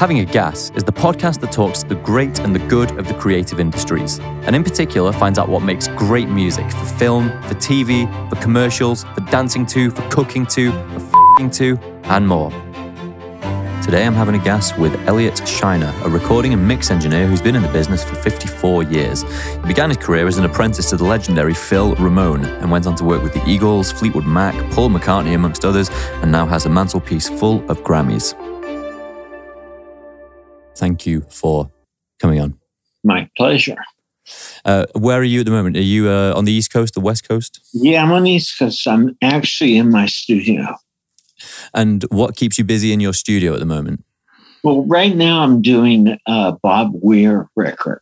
Having a Gas is the podcast that talks the great and the good of the creative industries, and in particular finds out what makes great music for film, for TV, for commercials, for dancing to, for cooking to, for f***ing to, and more. Today I'm having a gas with Elliot Scheiner, a recording and mix engineer who's been in the business for 54 years. He began his career as an apprentice to the legendary Phil Ramone and went on to work with the Eagles, Fleetwood Mac, Paul McCartney, amongst others, and now has a mantelpiece full of Grammys. Thank you for coming on. My pleasure. Uh, where are you at the moment? Are you uh, on the East Coast, the West Coast? Yeah, I'm on the East Coast. I'm actually in my studio. And what keeps you busy in your studio at the moment? Well, right now I'm doing a Bob Weir record.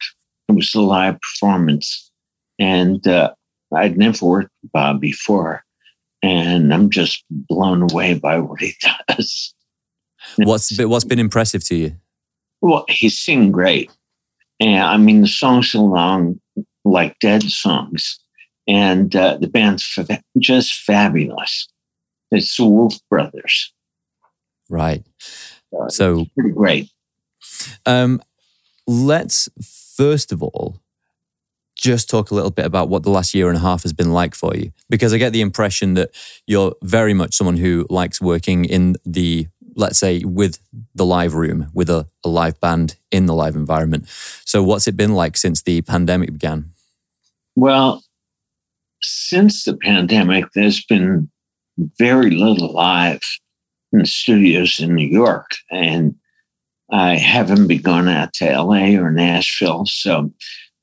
It was a live performance, and uh, I'd never worked with Bob before, and I'm just blown away by what he does. What's been, what's been impressive to you? Well, he's singing great. And I mean, the songs are long, like dead songs. And uh, the band's fa- just fabulous. It's the Wolf Brothers. Right. Uh, So pretty great. Um, let's first of all just talk a little bit about what the last year and a half has been like for you, because I get the impression that you're very much someone who likes working in the, let's say, with the live room, with a, a live band in the live environment. So, what's it been like since the pandemic began? Well, since the pandemic, there's been very little live in studios in New York. And I haven't been going out to LA or Nashville. So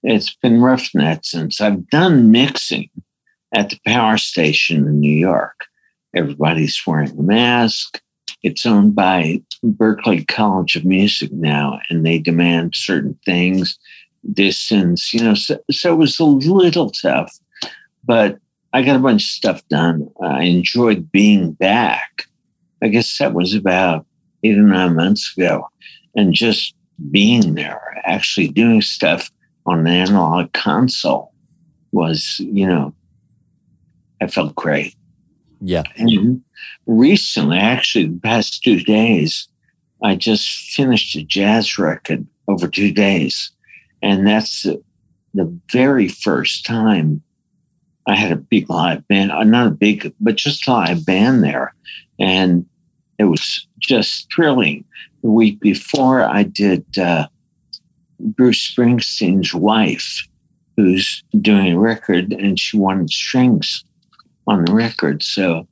it's been rough that sense. I've done mixing at the power station in New York. Everybody's wearing a mask. It's owned by Berklee College of Music now, and they demand certain things, distance, you know. So, so it was a little tough, but I got a bunch of stuff done. I enjoyed being back. I guess that was about eight or nine months ago, and just being there, actually doing stuff on an analog console was, you know, I felt great. Yeah. And recently, actually, the past two days, I just finished a jazz record over two days. And that's the, the very first time I had a big live band, uh, not a big, but just a live band there. And it was just thrilling. The week before, I did uh, Bruce Springsteen's wife, who's doing a record, and she wanted strings on the record. So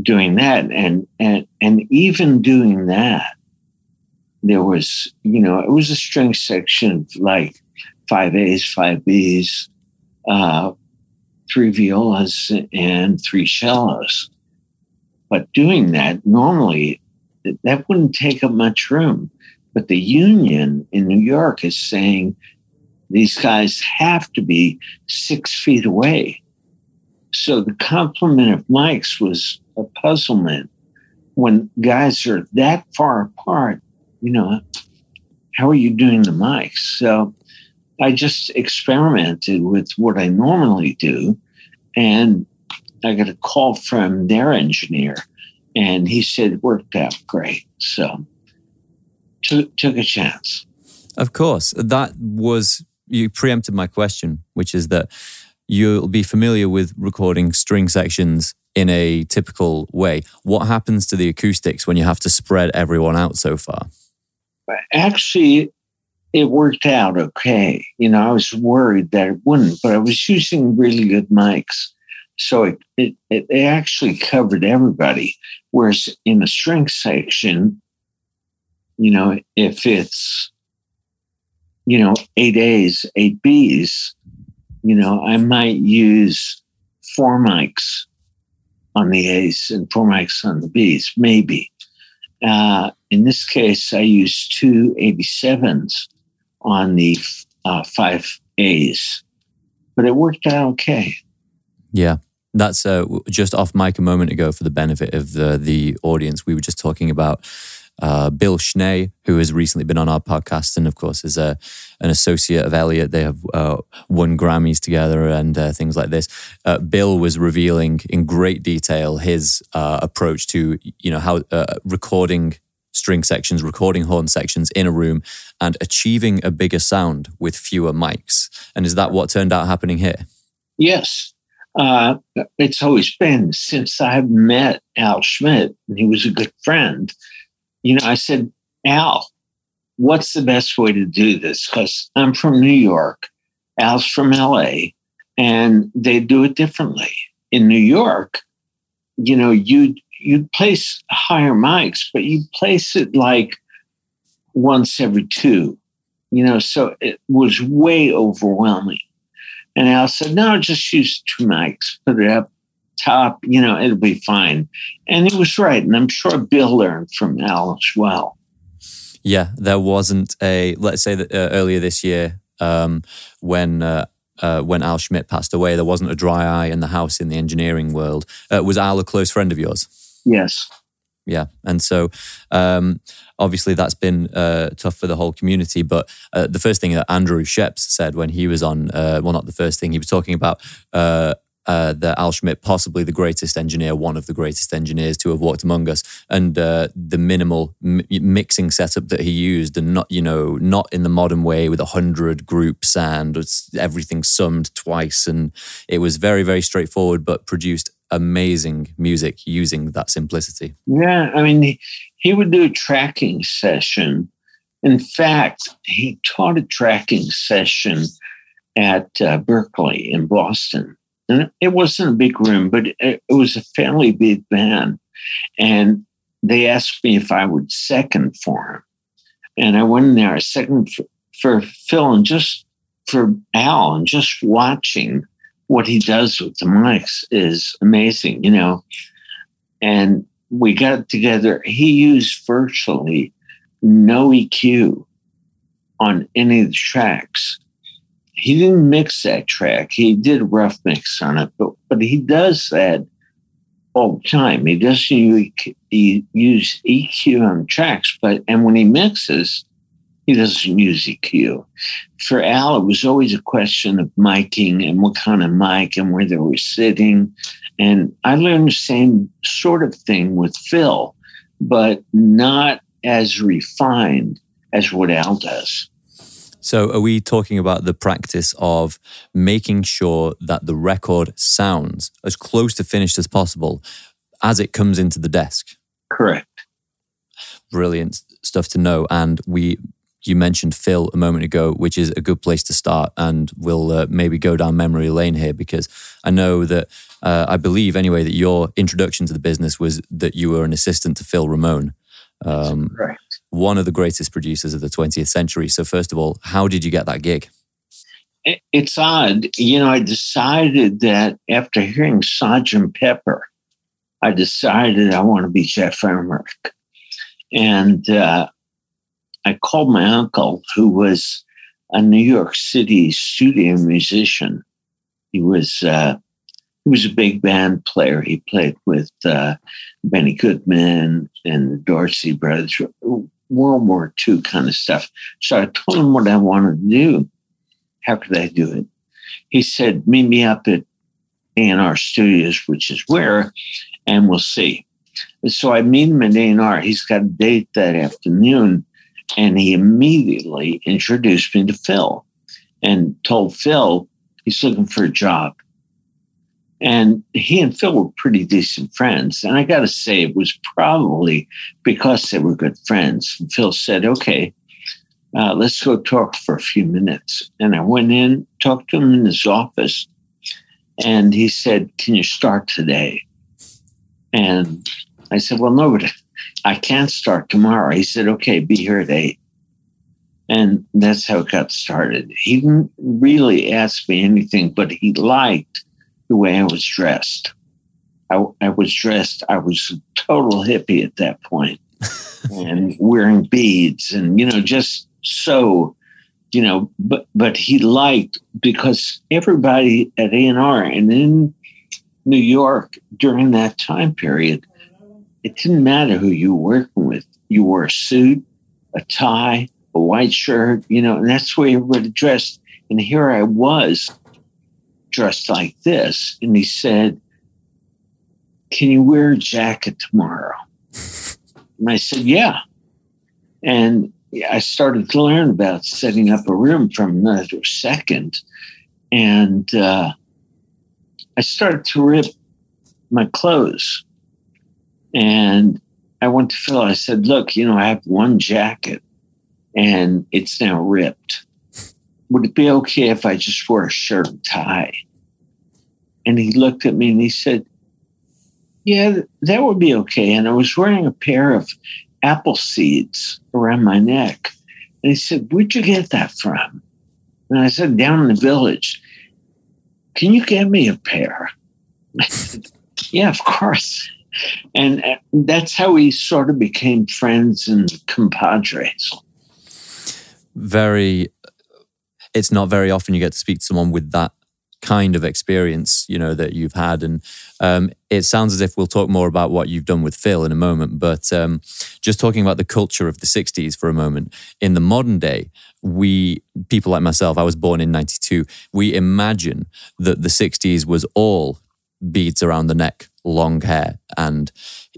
doing that and and and even doing that, there was, you know, it was a string section of like five A's, five B's, uh, three violas and three cellos. But doing that normally that wouldn't take up much room. But the union in New York is saying these guys have to be six feet away. So the complement of mics was a puzzlement. When guys are that far apart, you know, how are you doing the mics? So I just experimented with what I normally do. And I got a call from their engineer, and he said it worked out great. So took, took a chance. Of course. That was, you preempted my question, which is that you'll be familiar with recording string sections in a typical way. What happens to the acoustics when you have to spread everyone out so far? Actually, it worked out okay. You know, I was worried that it wouldn't, but I was using really good mics. So it, it, it actually covered everybody. Whereas in a string section, you know, if it's, you know, eight A's, eight B's, you know, I might use four mics on the A's and four mics on the B's, maybe. Uh, in this case, I used two 87s on the uh, five A's, but it worked out okay. Yeah. That's uh, just off mic a moment ago for the benefit of the, the audience. We were just talking about uh, Bill Schnee, who has recently been on our podcast, and of course is a, an associate of Elliot. They have uh, won Grammys together and uh, things like this. Uh, Bill was revealing in great detail his uh, approach to you know how uh, recording string sections, recording horn sections in a room, and achieving a bigger sound with fewer mics. And is that what turned out happening here? Yes. It's always been since I have met Al Schmitt, and he was a good friend. You know, I said, Al, what's the best way to do this? Because I'm from New York, Al's from LA, and they do it differently. In New York, you know, you you'd place higher mics, but you place it like once every two, you know, so it was way overwhelming. And Al said, no, just use two mics, put it up top, you know, it'll be fine. And he was right. And I'm sure Bill learned from Al as well. Yeah, there wasn't a, let's say that uh, earlier this year, um, when uh, uh, when Al Schmitt passed away, there wasn't a dry eye in the house in the engineering world. Uh, was Al a close friend of yours? Yes. Yeah, and so um, obviously that's been uh, tough for the whole community. But uh, the first thing that Andrew Scheps said when he was on, uh, well, not the first thing, he was talking about uh, the Al Schmitt, possibly the greatest engineer, one of the greatest engineers to have walked among us, and uh, the minimal mixing setup that he used, and not you know not in the modern way with a hundred groups and everything summed twice, and it was very very straightforward, but produced amazing music using that simplicity. Yeah, I mean, he, he would do a tracking session. In fact, he taught a tracking session at uh, Berklee in Boston and it wasn't a big room, but it, was a fairly big band. And they asked me if I would second for him. And I went in there, I second for, for Phil and just for Al and just watching what he does with the mics is amazing, you know. And we got together. He used virtually no EQ on any of the tracks he didn't mix that track. He did rough mix on it, but but he does that all the time. He doesn't use, he use EQ on tracks, but and when he mixes, he doesn't use EQ. For Al, it was always a question of miking and what kind of mic and where they were sitting. And I learned the same sort of thing with Phil, but not as refined as what Al does. So, are we talking about the practice of making sure that the record sounds as close to finished as possible as it comes into the desk? Correct. Brilliant stuff to know. And we, you mentioned Phil a moment ago, which is a good place to start. And we'll uh, maybe go down memory lane here because I know that uh, I believe anyway that your introduction to the business was that you were an assistant to Phil Ramone. Um, right one of the greatest producers of the 20th century. So, first of all, how did you get that gig? It's odd. You know, I decided that after hearing Sergeant Pepper, I decided I want to be Geoff Emerick. And uh, I called my uncle, who was a New York City studio musician. He was uh, he was a big band player. He played with uh, Benny Goodman and the Dorsey Brothers, World War II kind of stuff. So I told him what I wanted to do. How could I do it? He said, meet me up at A&R Studios, which is where, and we'll see. So I meet him at A&R. He's got a date that afternoon, and he immediately introduced me to Phil and told Phil he's looking for a job. And he and Phil were pretty decent friends. And I got to say, it was probably because they were good friends. And Phil said, okay, uh, let's go talk for a few minutes. And I went in, talked to him in his office, and he said, Can you start today? And I said, Well, no, but I can't start tomorrow. He said, Okay, be here at eight. And that's how it got started. He didn't really ask me anything, but he liked the way I was dressed. I, I was dressed, I was a total hippie at that point and wearing beads and, you know, just so, you know, but, but he liked because everybody at A&R and in New York during that time period, it didn't matter who you were working with. You wore a suit, a tie, a white shirt, you know, and that's the way everybody dressed. And here I was dressed like this. And he said, Can you wear a jacket tomorrow? And I said, Yeah. And I started to learn about setting up a room from another second. And uh, I started to rip my clothes. And I went to Phil. I said, Look, you know, I have one jacket and it's now ripped. Would it be okay if I just wore a shirt and tie? And he looked at me and he said, Yeah, that would be okay. And I was wearing a pair of apple seeds around my neck. And he said, Where'd you get that from? And I said, Down in the village. Can you get me a pair? Yeah, of course. And uh, that's how we sort of became friends and compadres. Very, it's not very often you get to speak to someone with that kind of experience, you know, that you've had. And um, it sounds as if we'll talk more about what you've done with Phil in a moment. But um, just talking about the culture of the 60s for a moment, in the modern day, we, people like myself, I was born in 92, we imagine that the 60s was all beads around the neck, long hair, and,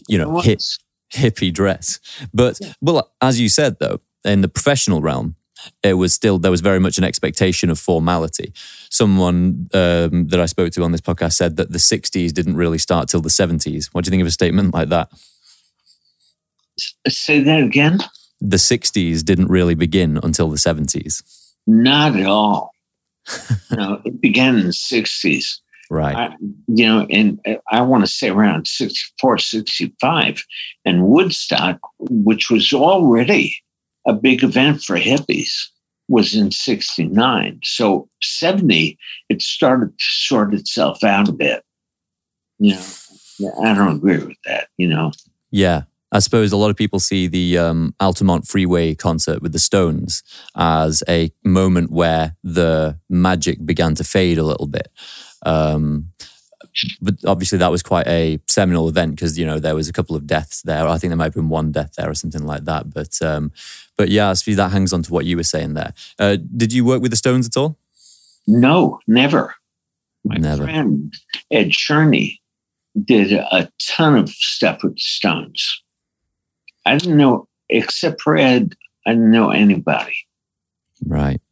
you know, hip, hippie dress. But, well, as you said, though, in the professional realm, it was still there was very much an expectation of formality. Someone um, that I spoke to on this podcast said that the '60s didn't really start till the '70s. What do you think of a statement like that? Say that again. The '60s didn't really begin until the '70s. Not at all. no, it began in the '60s. Right. I, you know, and I want to say around 64, 65, and Woodstock, which was already a big event for hippies was in 69. So 70, it started to sort itself out a bit. You know, I don't agree with that, you know. Yeah. I suppose a lot of people see the um, Altamont Freeway concert with the Stones as a moment where the magic began to fade a little bit. Um, but obviously that was quite a seminal event because you know there was a couple of deaths there. I think there might have been one death there or something like that. But um, but yeah, I suppose that hangs on to what you were saying there. Uh, did you work with the Stones at all? No, never. My Never. friend Ed Cherney did a ton of stuff with the Stones. I didn't know, except for Ed, I didn't know anybody. Right.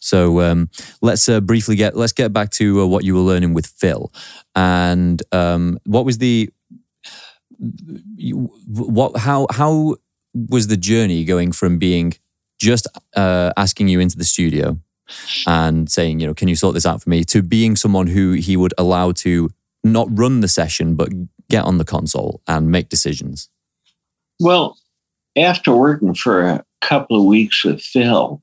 So um, let's uh, briefly get let's get back to uh, what you were learning with Phil, and um, what was the you, what how how was the journey going from being just uh, asking you into the studio and saying you know can you sort this out for me to being someone who he would allow to not run the session but get on the console and make decisions. Well, after working for a couple of weeks with Phil,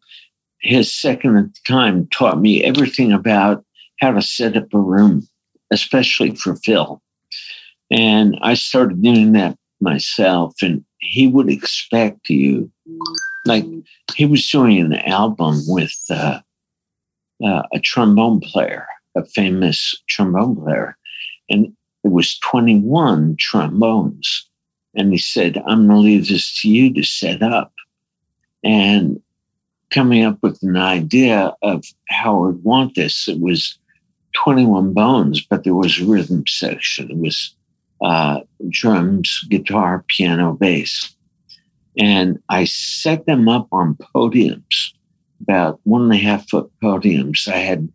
his second time taught me everything about how to set up a room, especially for Phil. And I started doing that myself. And he would expect you, like, he was doing an album with uh, uh, a trombone player, a famous trombone player. And it was 21 trombones. And he said, I'm going to leave this to you to set up. And coming up with an idea of how I would want this. It was 21 bones, but there was a rhythm section. It was uh, drums, guitar, piano, bass. And I set them up on podiums, about one and a half foot podiums. I had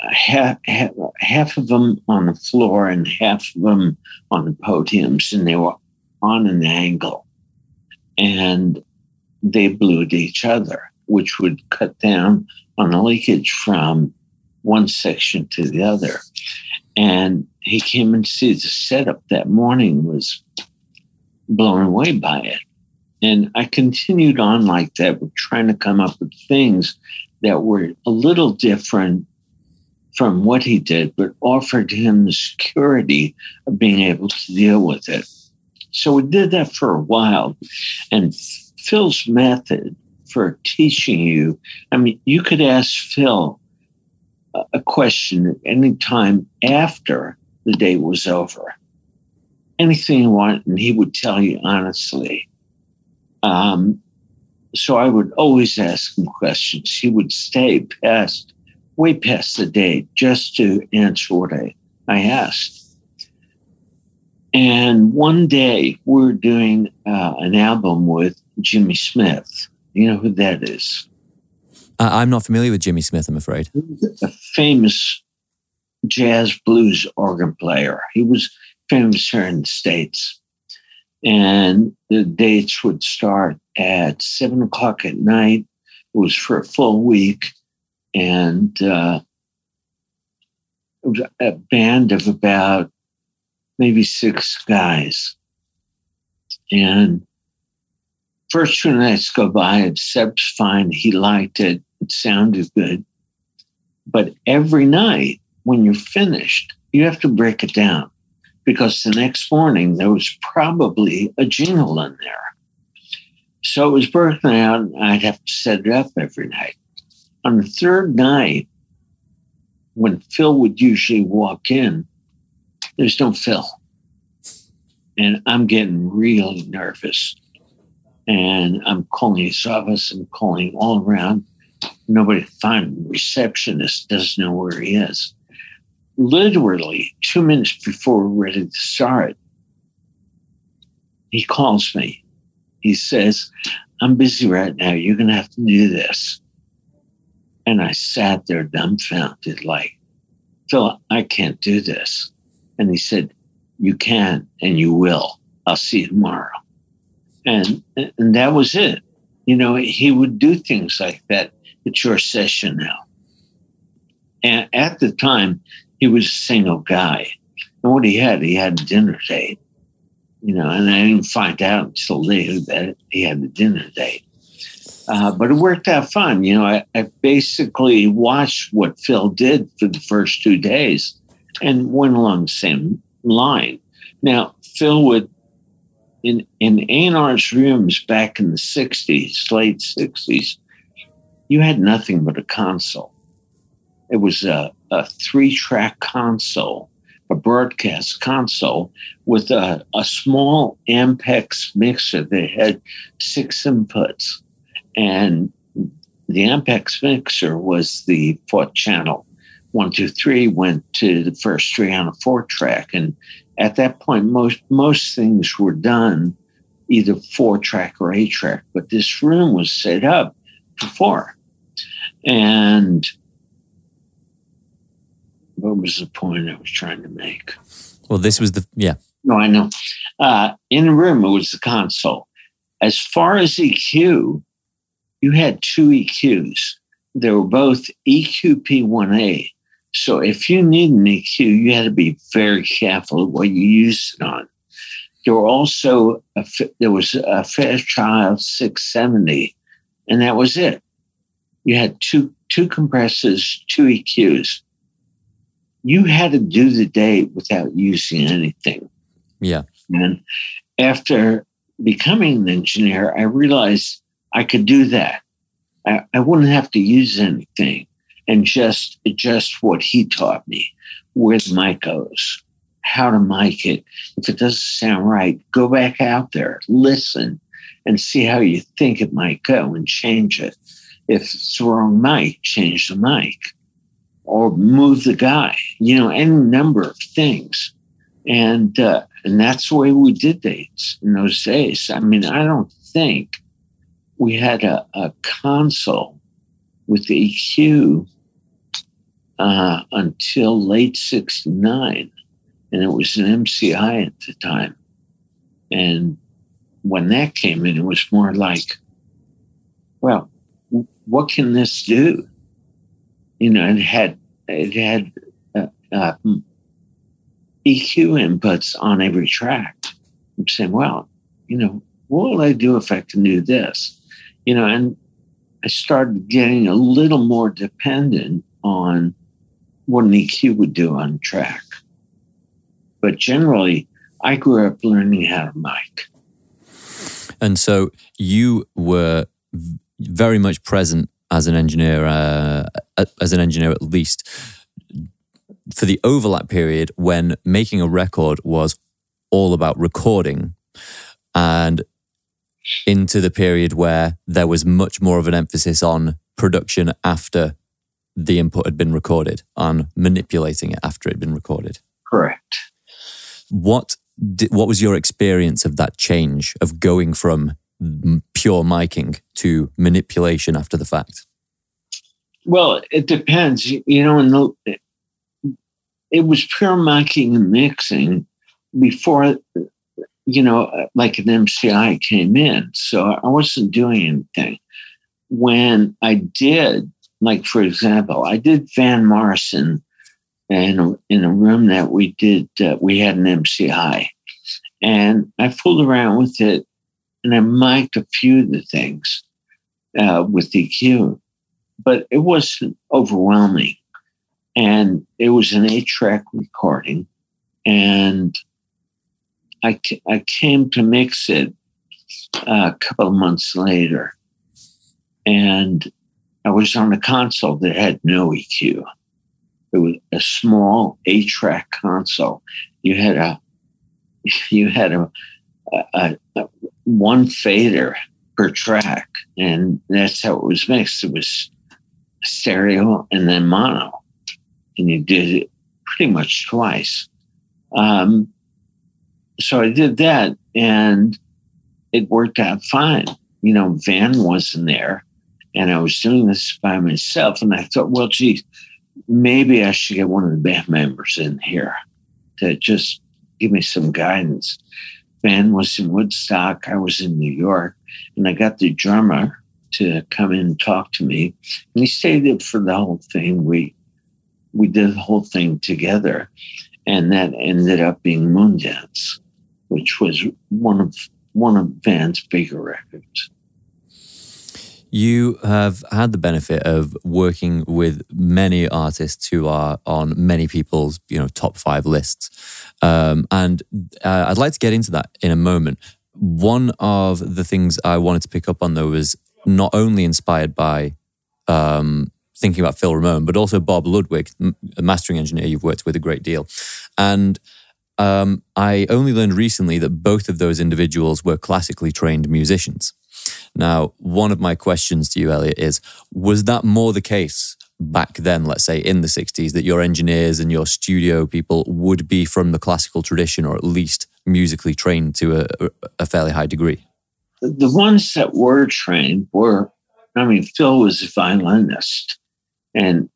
half, half, half of them on the floor and half of them on the podiums, and they were on an angle. And they blew at each other, which would cut down on the leakage from one section to the other. And he came and see the setup that morning was blown away by it. And I continued on like that, trying to come up with things that were a little different from what he did, but offered him the security of being able to deal with it. So we did that for a while. And Phil's method for teaching you, I mean, you could ask Phil a question at any time after the date was over. Anything you want, and he would tell you honestly. Um, so I would always ask him questions. He would stay past, way past the date, just to answer what I, I asked. And one day we're doing uh, an album with Jimmy Smith. You know who that is? I'm not familiar with Jimmy Smith, I'm afraid. A famous jazz blues organ player. He was famous here in the States. And the dates would start at seven o'clock at night. It was for a full week. And uh, it was a band of about maybe six guys. And first two nights go by, and Seb's fine. He liked it. It sounded good. But every night when you're finished, you have to break it down because the next morning there was probably a jingle in there. So it was broken out, and I'd have to set it up every night. On the third night, when Phil would usually walk in, there's no Phil. And I'm getting really nervous. And I'm calling his office and calling all around. Nobody find receptionist doesn't know where he is. Literally two minutes before we're ready to start, he calls me. He says, I'm busy right now. You're going to have to do this. And I sat there dumbfounded, like, Phil, I can't do this. And he said, You can and you will. I'll see you tomorrow. And, and that was it. You know, he would do things like that. It's your session now. And at the time, he was a single guy. And what he had, he had a dinner date. You know, and I didn't find out until later that he had a dinner date. Uh, but it worked out fine. You know, I, I, basically watched what Phil did for the first two days and went along the same line. Now, Phil would, in, in A&R's rooms back in the 60s, late 60s, you had nothing but a console. It was a, a three track console, a broadcast console with a, a small Ampex mixer that had six inputs and the Ampex mixer was the fourth channel. One, two, three went to the first three on a four track. And at that point, most most things were done either four track or eight track, but this room was set up for four. And what was the point I was trying to make? Well, this was the yeah. No, I know. Uh, in the room, it was the console. As far as EQ, you had two EQs. They were both EQP1A. So if you need an EQ, you had to be very careful what you used it on. There were also a, there was a Fairchild 670, and that was it. You had two two compressors, two EQs. You had to do the day without using anything. Yeah. And after becoming an engineer, I realized I could do that. I, I wouldn't have to use anything and just adjust what he taught me, where the mic goes, how to mic it. If it doesn't sound right, go back out there, listen, and see how you think it might go and change it. If it's the wrong mic, change the mic or move the guy, you know, any number of things. And uh, and that's the way we did dates in those days. I mean, I don't think we had a, a console with the EQ uh, until late 69. And it was an MCI at the time. And when that came in, it was more like, well, what can this do? You know, it had it had uh, uh, EQ inputs on every track. I'm saying, well, you know, what will I do if I can do this? you know, and I started getting a little more dependent on what an EQ would do on track. But generally, I grew up learning how to mic. And so you were very much present as an engineer, uh, as an engineer at least, for the overlap period when making a record was all about recording. And into the period where there was much more of an emphasis on production after the input had been recorded, on manipulating it after it had been recorded. Correct. What what was your experience of that change of going from pure miking to manipulation after the fact? Well, it depends. You know, in the, it was pure miking and mixing before, you know, like an MCI came in. So I wasn't doing anything. When I did, like for example, I did Van Morrison in a, in a room that we did, uh, we had an MCI. And I fooled around with it and I mic'd a few of the things uh, with EQ, but it wasn't overwhelming. And it was an eight track recording. And I, I came to mix it uh, a couple of months later. And I was on a console that had no EQ. It was a small eight track console. You had a you had a, a, a, one fader per track, and that's how it was mixed. It was stereo and then mono, and you did it pretty much twice. Um, so I did that, and it worked out fine. You know, Van wasn't there, and I was doing this by myself, and I thought, well, geez, maybe I should get one of the band members in here to just give me some guidance. Van was in Woodstock, I was in New York, and I got the drummer to come in and talk to me. And he stayed there for the whole thing. We we did the whole thing together. And that ended up being Moondance, which was one of one of Van's bigger records. You have had the benefit of working with many artists who are on many people's, you know, top five lists, um, and uh, I'd like to get into that in a moment. One of the things I wanted to pick up on though was not only inspired by um, thinking about Phil Ramone, but also Bob Ludwig, a mastering engineer you've worked with a great deal, and um, I only learned recently that both of those individuals were classically trained musicians. Now, one of my questions to you, Elliot, is was that more the case back then, let's say in the 60s, that your engineers and your studio people would be from the classical tradition or at least musically trained to a, a fairly high degree? The ones that were trained were, I mean, Phil was a violinist. And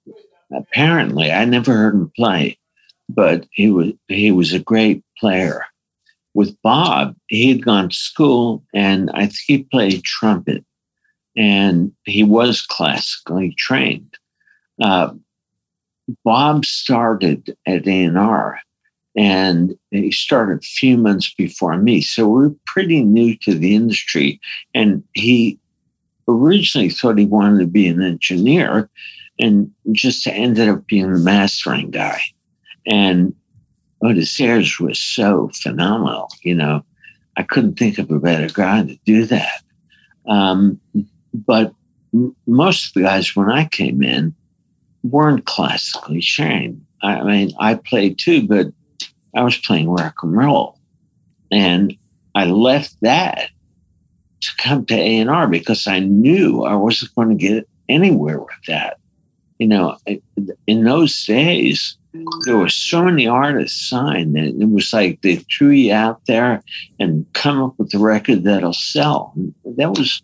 apparently, I never heard him play, but he was he was a great player with Bob, he had gone to school and I think he played trumpet and he was classically trained. Uh, Bob started at A&R and he started a few months before me. So we we're pretty new to the industry. And he originally thought he wanted to be an engineer and just ended up being the mastering guy. And Otis Sayers was so phenomenal. You know, I couldn't think of a better guy to do that. Um, but m- most of the guys, when I came in, weren't classically trained. I mean, I played too, but I was playing rock and roll, and I left that to come to A and R because I knew I wasn't going to get anywhere with that. You know, in those days, there were so many artists signed that it was like they threw you out there and come up with a record that'll sell. That was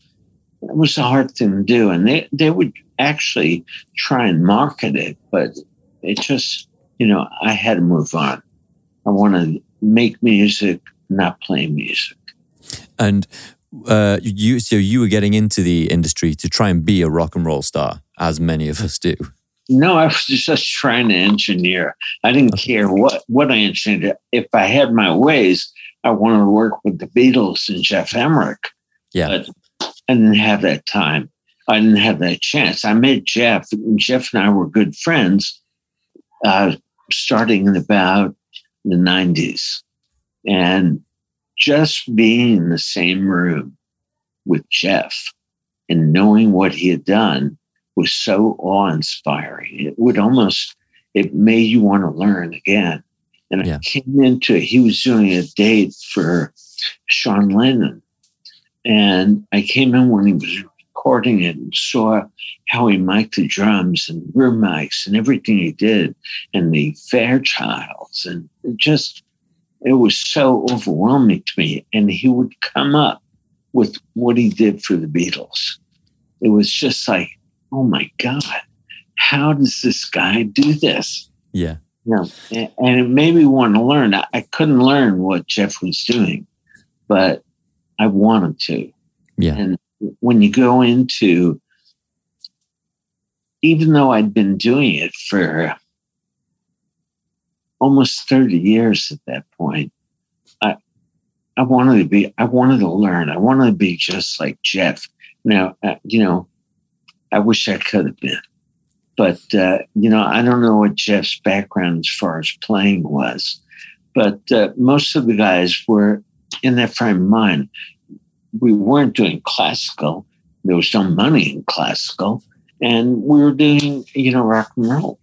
that was a hard thing to do, and they they would actually try and market it, but it just you know I had to move on. I want to make music, not play music. And uh, you so you were getting into the industry to try and be a rock and roll star, as many of us do. No, I was just trying to engineer. I didn't care what, what I engineered. If I had my ways, I wanted to work with the Beatles and Geoff Emerick. Yeah. But I didn't have that time. I didn't have that chance. I met Geoff, and Geoff and I were good friends uh, starting in about the 90s. And just being in the same room with Geoff and knowing what he had done was so awe-inspiring. It would almost it made you want to learn again. And yeah. I came into it. He was doing a date for Sean Lennon. And I came in when he was recording it and saw how he mic'd the drums and room mics and everything he did and the Fairchilds and just it was so overwhelming to me. And he would come up with what he did for the Beatles. It was just like, oh my God, how does this guy do this? Yeah. Yeah. And it made me want to learn. I couldn't learn what Geoff was doing, but I wanted to. Yeah. And when you go into, even though I'd been doing it for almost 30 years at that point, I I wanted to be, I wanted to learn. I wanted to be just like Geoff. Now, uh, you know, I wish I could have been. But, uh, you know, I don't know what Geoff's background as far as playing was. But uh, most of the guys were in that frame of mind we weren't doing classical. There was no money in classical, and we were doing you know rock and roll.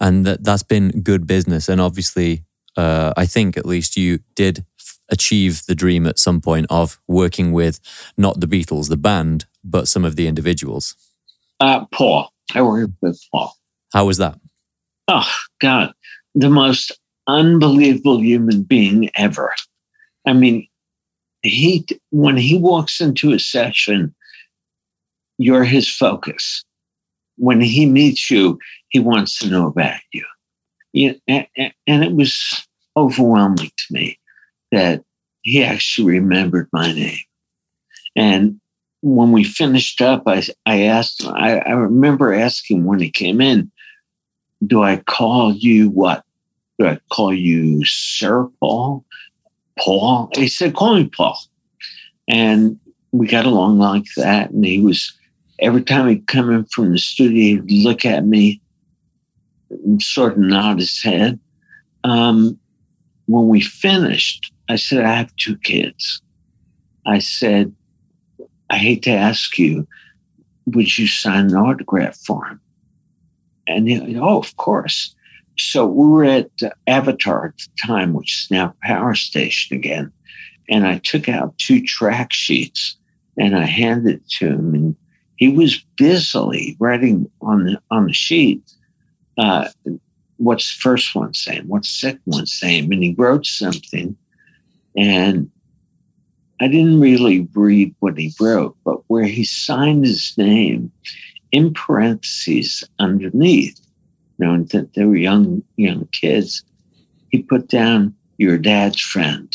And that, that's been good business. And obviously, uh, I think at least you did achieve the dream at some point of working with not the Beatles, the band, but some of the individuals. Uh, Paul, I worked with Paul. How was that? Oh God, the most unbelievable human being ever. I mean, he when he walks into a session, you're his focus. When he meets you, he wants to know about you. And, and it was overwhelming to me that he actually remembered my name. And when we finished up, I, I asked I, I remember asking when he came in, do I call you what? Do I call you Sir Paul? Paul. He said, call me Paul. And we got along like that. And he was, every time he'd come in from the studio, he'd look at me sort of nod his head. Um, when we finished, I said, I have two kids. I said, I hate to ask you, would you sign an autograph for him? And he, oh, of course. So we were at Avatar at the time, which is now Power Station again. And I took out two track sheets and I handed it to him. And he was busily writing on the on the sheet uh, what's the first one saying, what's the second one saying. And he wrote something. And I didn't really read what he wrote, but where he signed his name in parentheses underneath, know, that they were young young kids. He put down your dad's friend,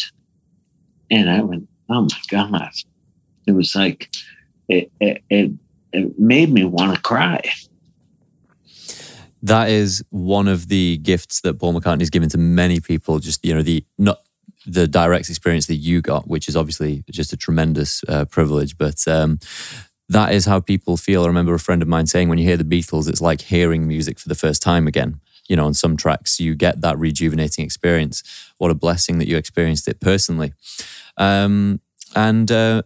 and I went, "Oh my god!" It was like it it, it, it made me want to cry. That is one of the gifts that Paul McCartney has given to many people. Just you know the not the direct experience that you got, which is obviously just a tremendous uh, privilege, but. Um, that is how people feel. I remember a friend of mine saying when you hear the Beatles, it's like hearing music for the first time again. You know, on some tracks, you get that rejuvenating experience. What a blessing that you experienced it personally. Um, and uh,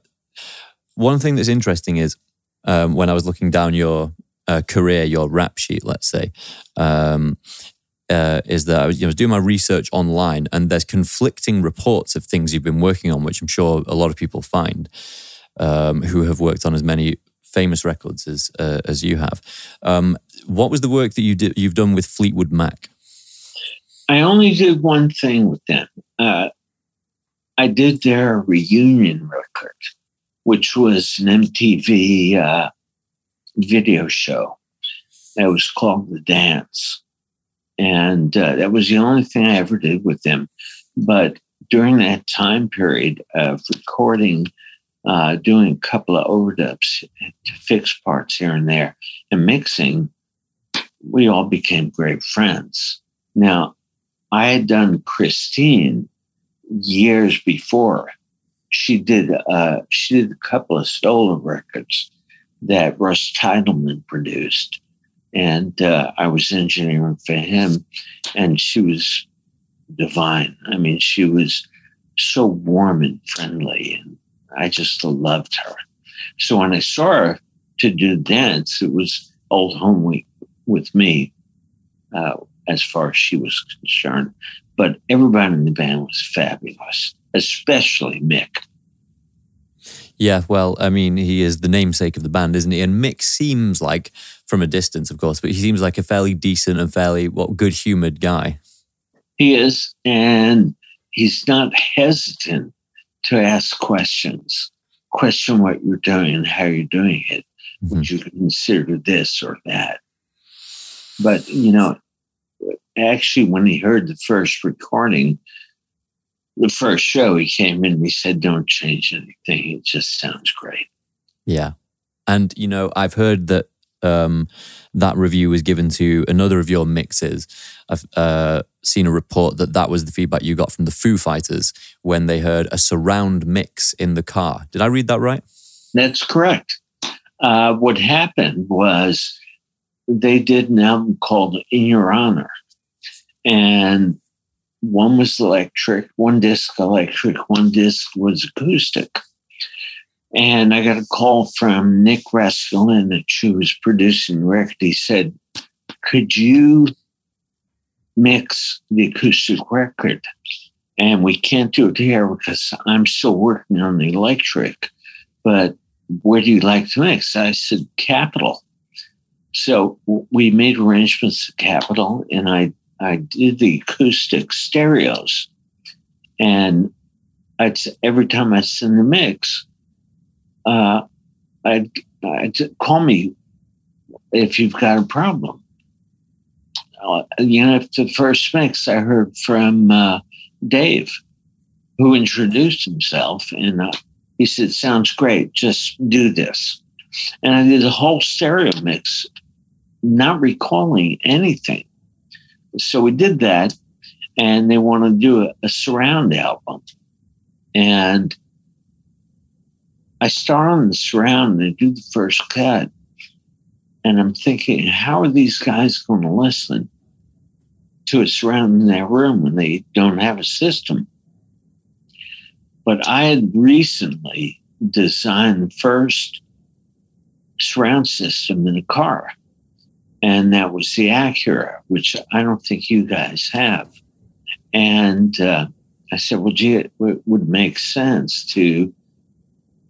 one thing that's interesting is um, when I was looking down your uh, career, your rap sheet, let's say, um, uh, is that I was, you know, was doing my research online and there's conflicting reports of things you've been working on, which I'm sure a lot of people find um, who have worked on as many famous records as uh, as you have. Um, what was the work that you did, you've done with Fleetwood Mac? I only did one thing with them. Uh, I did their reunion record, which was an MTV uh, video show. That was called The Dance. And uh, that was the only thing I ever did with them. But during that time period of recording uh, doing a couple of overdubs to fix parts here and there and mixing, we all became great friends. Now, I had done Christine years before. She did uh, she did a couple of solo records that Russ Titelman produced, and uh, I was engineering for him. And she was divine. I mean, she was so warm and friendly, and I just loved her. So when I saw her to do dance, it was old home week with me uh, as far as she was concerned. But everybody in the band was fabulous, especially Mick. Yeah, well, I mean, he is the namesake of the band, isn't he? And Mick seems like, from a distance, of course, but he seems like a fairly decent and fairly, what, good humored guy. He is. And he's not hesitant to ask questions, question what you're doing and how you're doing it. Mm-hmm. Would you consider this or that? But, you know, actually, when he heard the first recording, the first show, he came in and he said, Don't change anything. It just sounds great. Yeah. And, you know, I've heard that um, that review was given to another of your mixes. I've uh, seen a report that that was the feedback you got from the Foo Fighters when they heard a surround mix in the car. Did I read that right? That's correct. Uh, what happened was they did an album called In Your Honor. And one was electric, one disc electric, one disc was acoustic. And I got a call from Nick Raskulinecz that she was producing the record. He said, Could you mix the acoustic record? And we can't do it here because I'm still working on the electric. But where do you like to mix? I said, Capitol. So we made arrangements at Capitol and I, I did the acoustic stereos. And I'd, every time I send the mix, uh, I'd, I'd call me if you've got a problem. Uh, you know, the first mix I heard from uh, Dave, who introduced himself, and uh, he said, "Sounds great. Just do this." And I did a whole stereo mix, not recalling anything. So we did that, and they want to do a, a surround album, and I start on the surround and I do the first cut. And I'm thinking, how are these guys going to listen to a surround in their room when they don't have a system? But I had recently designed the first surround system in a car. And that was the Acura, which I don't think you guys have. And uh, I said, well, gee, it would make sense to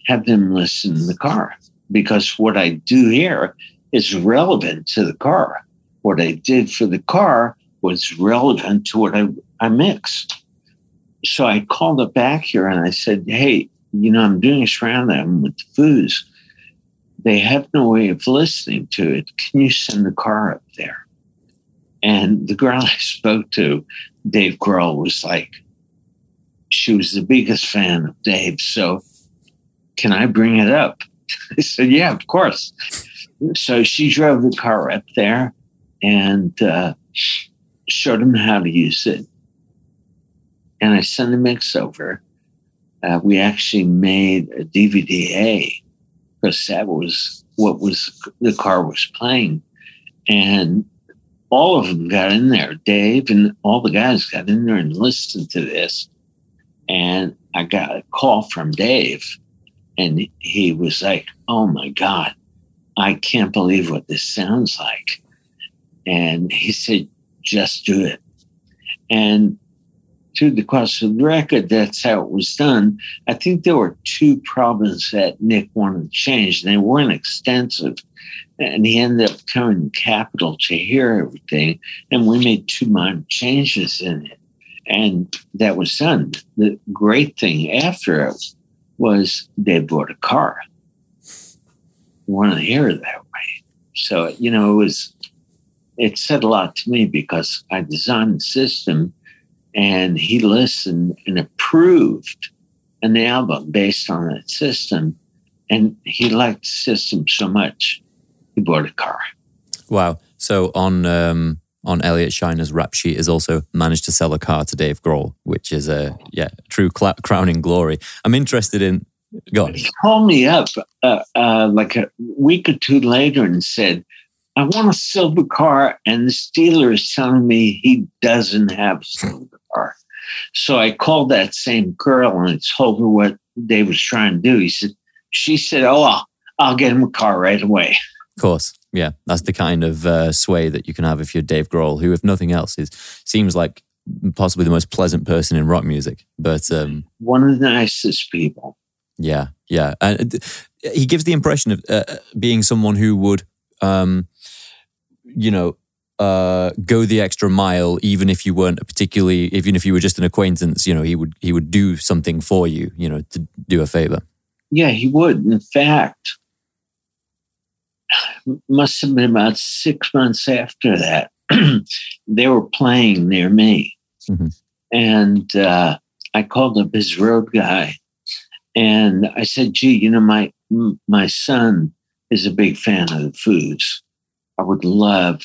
have them listen in the car because what I do here is relevant to the car. What I did for the car was relevant to what I, I mixed. So I called it back here and I said, Hey, you know, I'm doing a surround them with the Foos. They have no way of listening to it. Can you send the car up there? And the girl I spoke to, Dave Grohl, was like, she was the biggest fan of Dave. So can I bring it up? I said, Yeah, of course. So she drove the car up there and uh, showed him how to use it. And I sent a mix over. Uh, we actually made a DVD because that was what was the car was playing. And all of them got in there. Dave and all the guys got in there and listened to this. And I got a call from Dave and he was like, Oh my God, I can't believe what this sounds like. And he said, Just do it. And through the course of the record, that's how it was done. I think there were two problems that Nick wanted to change, and they weren't extensive. And he ended up coming to Capitol to hear everything, and we made two minor changes in it. And that was done. The great thing after it was they bought a car. wanted to hear it that way. So, you know, it was, it said a lot to me because I designed the system and he listened and approved an album based on that system. And he liked the system so much, he bought a car. Wow. So on um, on Elliot Scheiner's rap sheet has also managed to sell a car to Dave Grohl, which is a yeah true cl- crowning glory. I'm interested in. Go on. He called me up uh, uh, like a week or two later and said, "I want a silver car," and the dealer is telling me he doesn't have a silver car. So I called that same girl and told her what Dave was trying to do. He said, "She said, oh, I'll, I'll get him a car right away." Of course. Yeah, that's the kind of uh, sway that you can have if you're Dave Grohl, who, if nothing else, is seems like possibly the most pleasant person in rock music. But um, one of the nicest people. Yeah, yeah, and he gives the impression of uh, being someone who would, um, you know, uh, go the extra mile, even if you weren't a particularly, even if you were just an acquaintance. You know, he would he would do something for you. You know, to do a favor. Yeah, he would. In fact, must have been about six months after that. they were playing near me, mm-hmm. and uh, I called up his road guy, and I said, "Gee, you know, my my son is a big fan of the Foos. I would love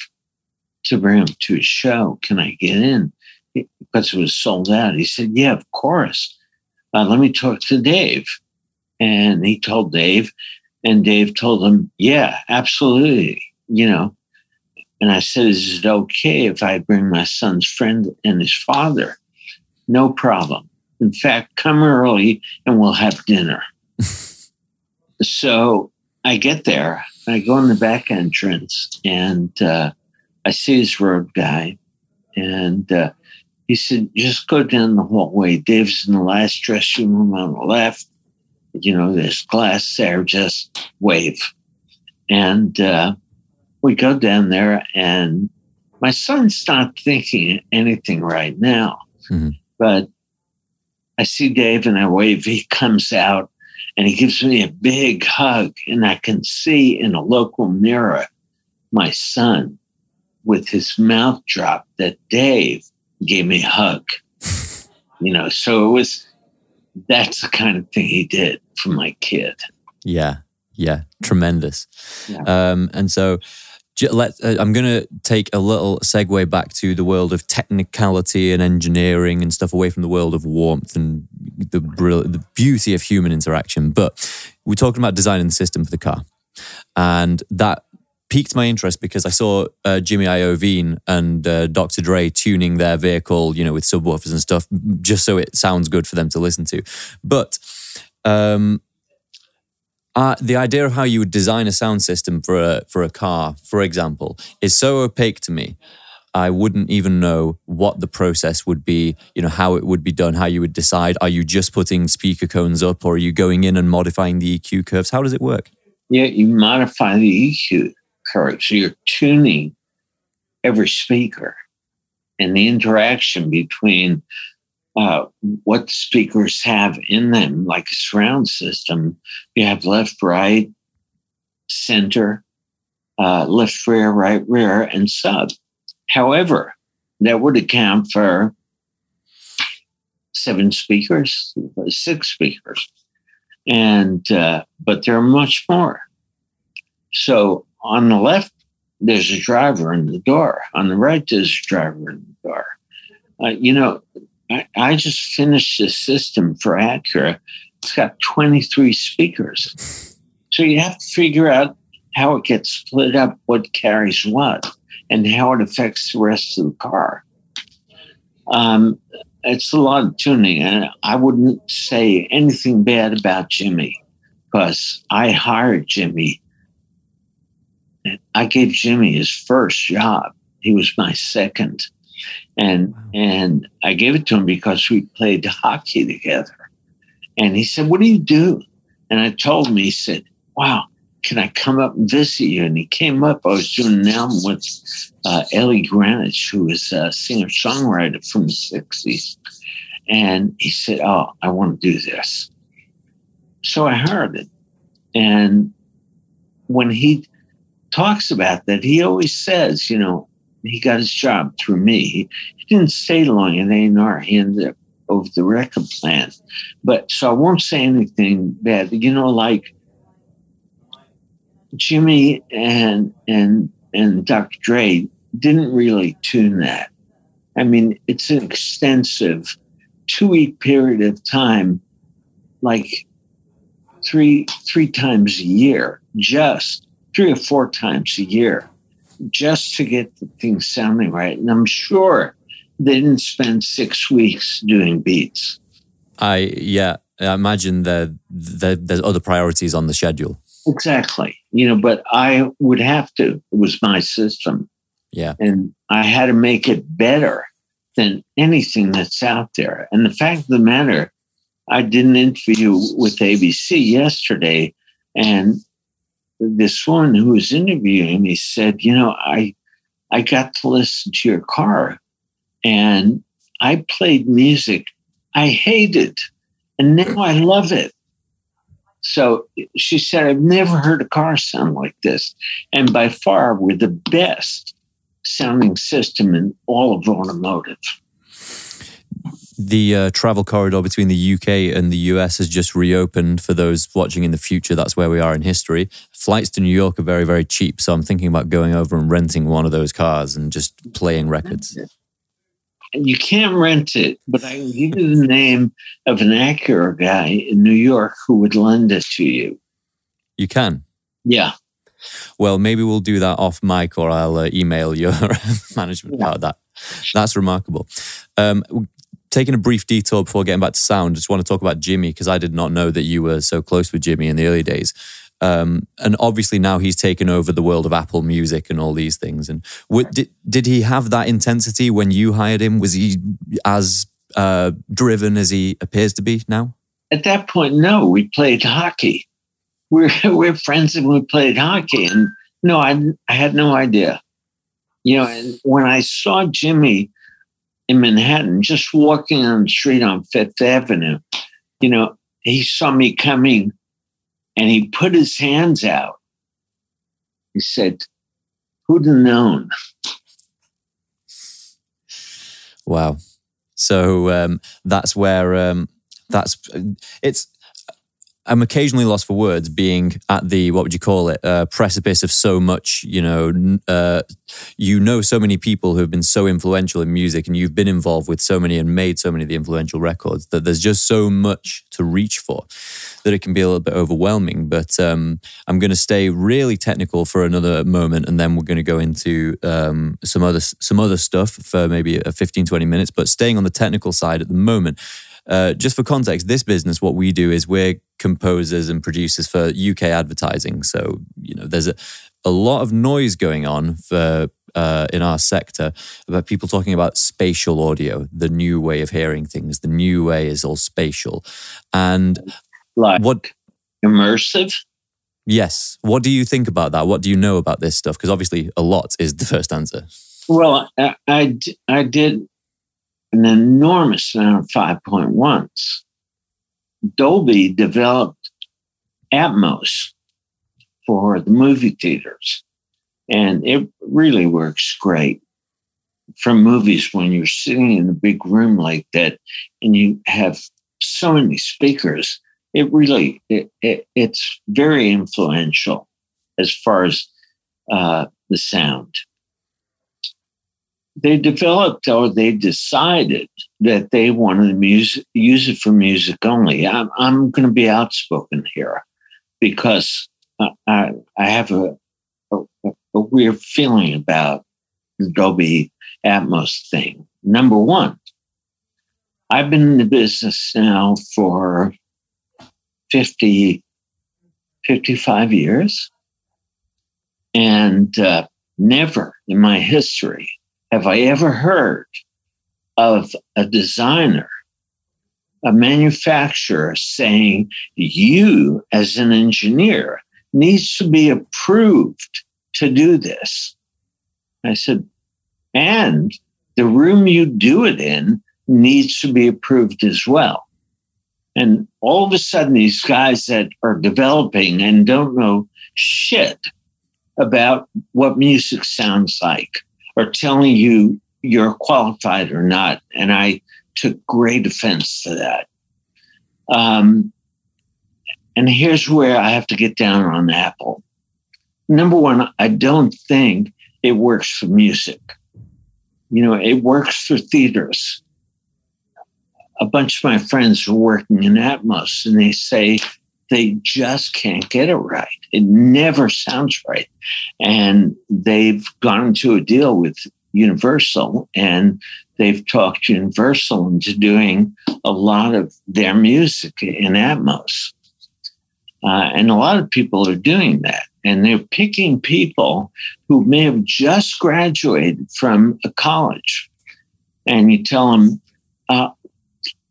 to bring him to a show. Can I get in?" Because it was sold out. He said, "Yeah, of course. Uh, let me talk to Dave." And he told Dave, and Dave told him, Yeah, absolutely. You know, and I said, Is it okay if I bring my son's friend and his father? No problem. In fact, come early and we'll have dinner. so I get there, I go in the back entrance, and uh, I see his road guy. And uh, he said, Just go down the hallway. Dave's in the last dressing room on the left you know, there's glass there, just wave. And uh, we go down there, and my son's not thinking anything right now. Mm-hmm. But I see Dave and I wave. He comes out and he gives me a big hug. And I can see in a local mirror my son with his mouth dropped that Dave gave me a hug. you know, so it was that's the kind of thing he did for my kid. Yeah, yeah, tremendous. Yeah. Um, and so, let uh, I'm going to take a little segue back to the world of technicality and engineering and stuff away from the world of warmth and the the beauty of human interaction. But we're talking about designing the system for the car, and that piqued my interest because I saw uh, Jimmy Iovine and uh, Dr. Dre tuning their vehicle, you know, with subwoofers and stuff, just so it sounds good for them to listen to. But um, uh, the idea of how you would design a sound system for a for a car, for example, is so opaque to me. I wouldn't even know what the process would be, you know, how it would be done, how you would decide. Are you just putting speaker cones up or are you going in and modifying the EQ curves? How does it work? Yeah, you modify the EQ So you're tuning every speaker and the interaction between uh, what speakers have in them, like a surround system. You have left, right, center, uh, left, rear, right, rear, and sub. However, that would account for seven speakers, six speakers, and uh, but there are much more. So on the left, there's a driver in the door. On the right, there's a driver in the door. Uh, you know, I, I, just finished the system for Acura. It's got 23 speakers. So you have to figure out how it gets split up, what carries what, and how it affects the rest of the car. Um, it's a lot of tuning, and I wouldn't say anything bad about Jimmy because I hired Jimmy I gave Jimmy his first job. He was my second. And wow. and I gave it to him because we played hockey together. And he said, What do you do? And I told him, he said, Wow, can I come up and visit you? And he came up. I was doing an album with uh, Ellie Greenwich, who was a singer songwriter from the 60s. And he said, Oh, I want to do this. So I heard it. And when he talks about that. He always says, you know, he got his job through me. He, didn't stay long in A&R. He ended up over the record plant. But so I won't say anything bad. You know, like Jimmy and and and Dr. Dre didn't really tune that. I mean, it's an extensive two-week period of time, like three three times a year, just three or four times a year just to get the thing sounding right. And I'm sure they didn't spend six weeks doing beats. I, yeah, I imagine that the, there's other priorities on the schedule. Exactly. You know, but I would have to. It was my system. Yeah. And I had to make it better than anything that's out there. And the fact of the matter, I did an interview with ABC yesterday, and this woman who was interviewing me said, you know, I I got to listen to your car and I played music I hated. And now I love it. So she said, I've never heard a car sound like this. And by far, we're the best sounding system in all of automotive. The uh, travel corridor between the UK and the US has just reopened for those watching in the future. That's where we are in history. Flights to New York are very, very cheap. So I'm thinking about going over and renting one of those cars and just playing records. You can't rent it, but I can give you the name of an Acura guy in New York who would lend it to you. You can? Yeah. Well, maybe we'll do that off mic or I'll uh, email your management yeah. about that. That's remarkable. Um, taking a brief detour before getting back to sound, just want to talk about Jimmy because I did not know that you were so close with Jimmy in the early days. Um, and obviously now he's taken over the world of Apple Music and all these things. And did did he have that intensity when you hired him? Was he as uh, driven as he appears to be now? At that point, no. We played hockey. We're we're friends and we played hockey. And no, I I had no idea. You know, and when I saw Jimmy in Manhattan, just walking on the street on Fifth Avenue, you know, he saw me coming and he put his hands out. He said, Who'd have known? Wow. So um, that's where um, that's it's I'm occasionally lost for words being at the what would you call it uh, precipice of so much you know uh, you know so many people who have been so influential in music and you've been involved with so many and made so many of the influential records that there's just so much to reach for that it can be a little bit overwhelming. But um, I'm going to stay really technical for another moment and then we're going to go into um, some other some other stuff for maybe a 15 20 minutes. But staying on the technical side at the moment uh, just for context, this business, what we do is we're composers and producers for UK advertising. So, you know, there's a, a lot of noise going on for uh, in our sector about people talking about spatial audio, the new way of hearing things. The new way is all spatial, and like what immersive. Yes. What do you think about that? What do you know about this stuff? Because obviously, a lot is the first answer. Well, I, I, I did an enormous amount of 5.1s. Dolby developed Atmos for the movie theaters, and it really works great. From movies, when you're sitting in a big room like that and you have so many speakers, it really it, it, it's very influential as far as uh, the sound they developed or they decided that they wanted to use it for music only. I'm, I'm going to be outspoken here because I, I have a, a, a weird feeling about the Dolby Atmos thing. Number one, I've been in the business now for 50, 55 years. And uh, never in my history have I ever heard of a designer, a manufacturer saying, you as an engineer needs to be approved to do this? I said, and the room you do it in needs to be approved as well. And all of a sudden, these guys that are developing and don't know shit about what music sounds like are telling you you're qualified or not. And I took great offense to that. Um, and here's where I have to get down on Apple. Number one, I don't think it works for music. You know, it works for theaters. A bunch of my friends are working in Atmos and they say they just can't get it right. It never sounds right. And they've gone into a deal with Universal and they've talked Universal into doing a lot of their music in Atmos. Uh, and a lot of people are doing that. And they're picking people who may have just graduated from a college. And you tell them, uh,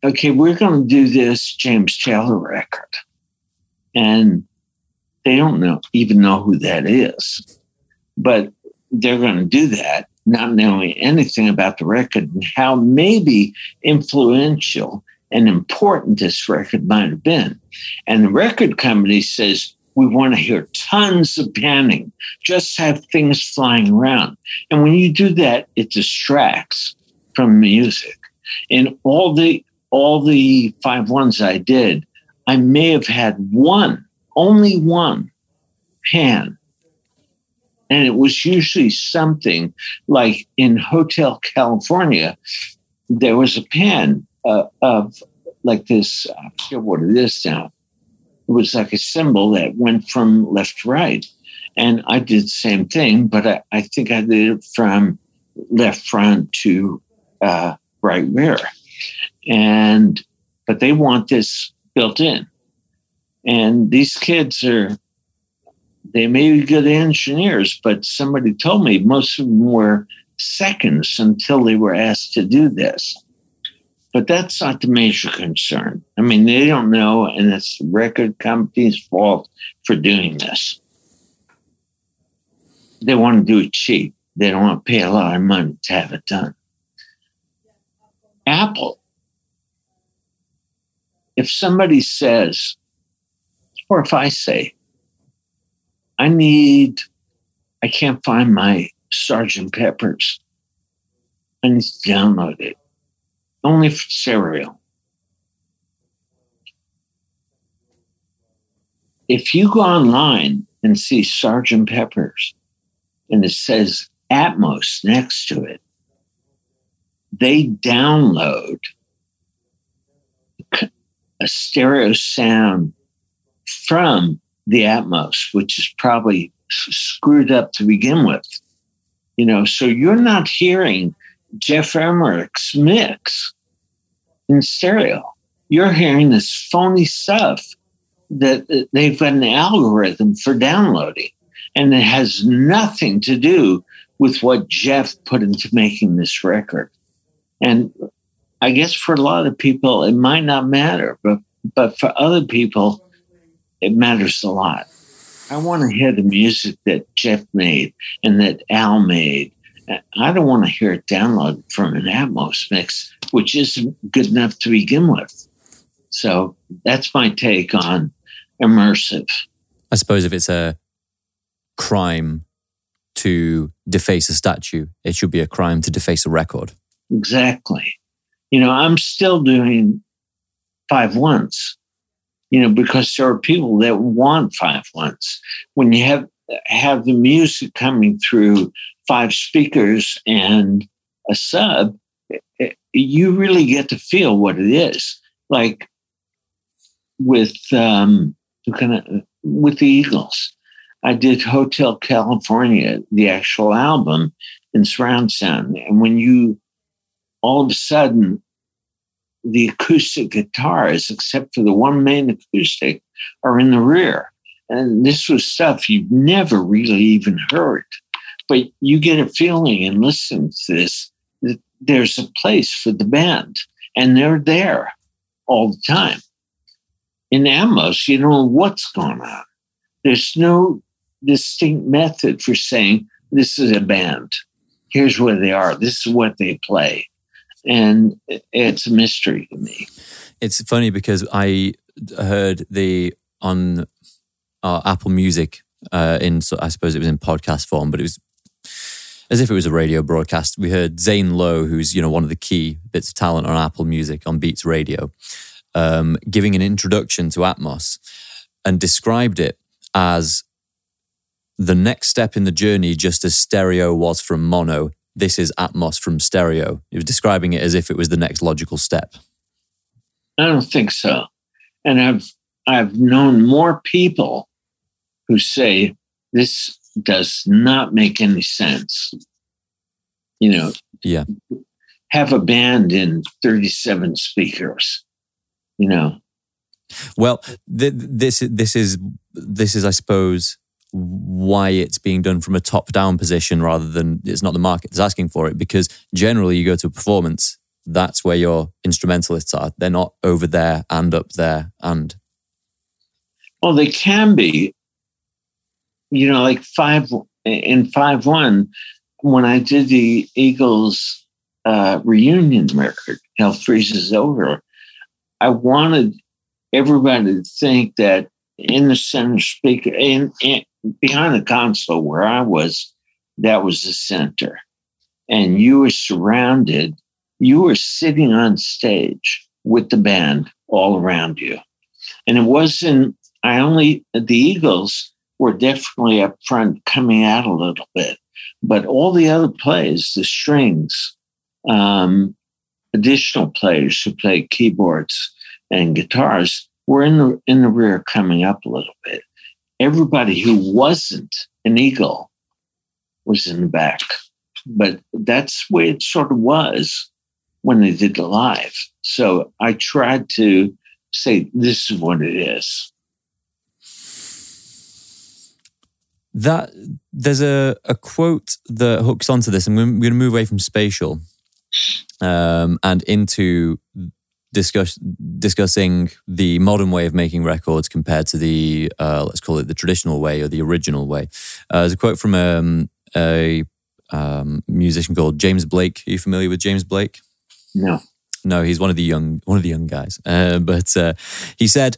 okay, we're going to do this James Taylor record and they don't know even know who that is but they're going to do that not knowing anything about the record and how maybe influential and important this record might have been. And the record company says, we want to hear tons of panning, just have things flying around. And when you do that, it distracts from music. And all the all the five ones I did, I may have had one, only one pan. And it was usually something like in Hotel California, there was a pan uh, of like this, I forget what it is now. It was like a cymbal that went from left to right. And I did the same thing, but I, I think I did it from left front to uh, right rear. And, but they want this built in. And these kids are, they may be good engineers, but somebody told me most of them were seconds until they were asked to do this. But that's not the major concern. I mean, they don't know, and it's the record company's fault for doing this. They want to do it cheap. They don't want to pay a lot of money to have it done. Apple, if somebody says, or if I say, I need, I can't find my Sergeant Pepper's, I need to download it only for stereo. If you go online and see Sergeant Pepper's and it says Atmos next to it, they download a stereo sound from the Atmos, which is probably screwed up to begin with. You know, so you're not hearing Geoff Emerick's mix in stereo. You're hearing this phony stuff that uh, they've got an algorithm for downloading, and it has nothing to do with what Geoff put into making this record. And I guess for a lot of people, it might not matter, but but for other people, it matters a lot. I want to hear the music that Geoff made and that Al made I don't want to hear it downloaded from an Atmos mix, which isn't good enough to begin with. So that's my take on immersive. I suppose if it's a crime to deface a statue, it should be a crime to deface a record. Exactly. You know, I'm still doing five ones, you know, because there are people that want five ones. When you have have the music coming through five speakers and a sub, you really get to feel what it is. Like with um, with the Eagles, I did Hotel California, the actual album in surround sound, and when you all of a sudden the acoustic guitars, except for the one main acoustic, are in the rear. And this was stuff you've never really even heard but you get a feeling and listen to this that there's a place for the band and they're there all the time. In Atmos, you don't know what's going on. There's no distinct method for saying this is a band. Here's where they are. This is what they play. And it's a mystery to me. It's funny because I heard the on uh, Apple Music uh, in I suppose it was in podcast form, but it was as if it was a radio broadcast. We heard Zane Lowe, who's you know one of the key bits of talent on Apple Music on Beats Radio, um, giving an introduction to Atmos and described it as the next step in the journey, just as stereo was from mono. This is Atmos from stereo. He was describing it as if it was the next logical step. I don't think so, and I've I've known more people who say this does not make any sense. You know, yeah. Have a band in 37 speakers, you know. Well, th- this this is this is I suppose why it's being done from a top down position rather than it's not the market that's asking for it because generally you go to a performance that's where your instrumentalists are. They're not over there and up there and well they can be. You know, like five in five one, when I did the Eagles uh, reunion record, Hell Freezes Over, I wanted everybody to think that in the center speaker, in, in behind the console where I was, that was the center. And you were surrounded, you were sitting on stage with the band all around you. And it wasn't, I only, the Eagles were definitely up front coming out a little bit, but all the other players, the strings, um, additional players who played keyboards and guitars were in the in the rear coming up a little bit. Everybody who wasn't an eagle was in the back. But that's way it sort of was when they did the live. So I tried to say this is what it is. That there's a, a quote that hooks onto this. I'm going to move away from spatial um, and into discuss discussing the modern way of making records compared to the uh, let's call it the traditional way or the original way. Uh, there's a quote from um, a um, musician called James Blake. Are you familiar with James Blake? No. No, he's one of the young one of the young guys. Uh, but uh, he said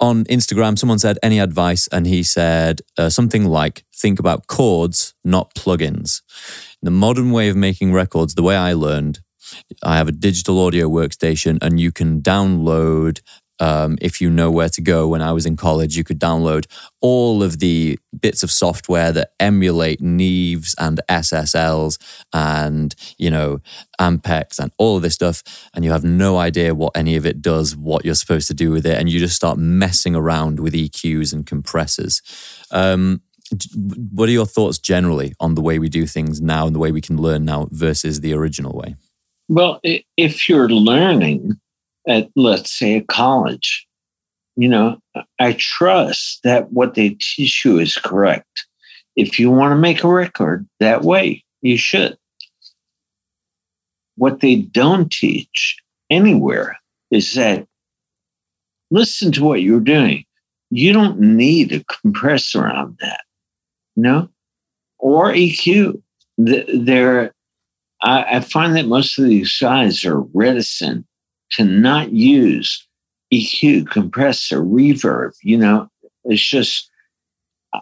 on Instagram, someone said any advice, and he said uh, something like, "Think about chords, not plugins." The modern way of making records, the way I learned, I have a digital audio workstation, and you can download. Um, if you know where to go, when I was in college, you could download all of the bits of software that emulate Neves and SSLs and, you know, Ampex and all of this stuff. And you have no idea what any of it does, what you're supposed to do with it. And you just start messing around with EQs and compressors. Um, what are your thoughts generally on the way we do things now and the way we can learn now versus the original way? Well, if you're learning at, let's say, a college, you know, I trust that what they teach you is correct. If you want to make a record that way, you should. What they don't teach anywhere is that listen to what you're doing. You don't need a compressor on that, no, or EQ. They're I, I find that most of these guys are reticent to not use EQ, compressor, reverb. You know, it's just,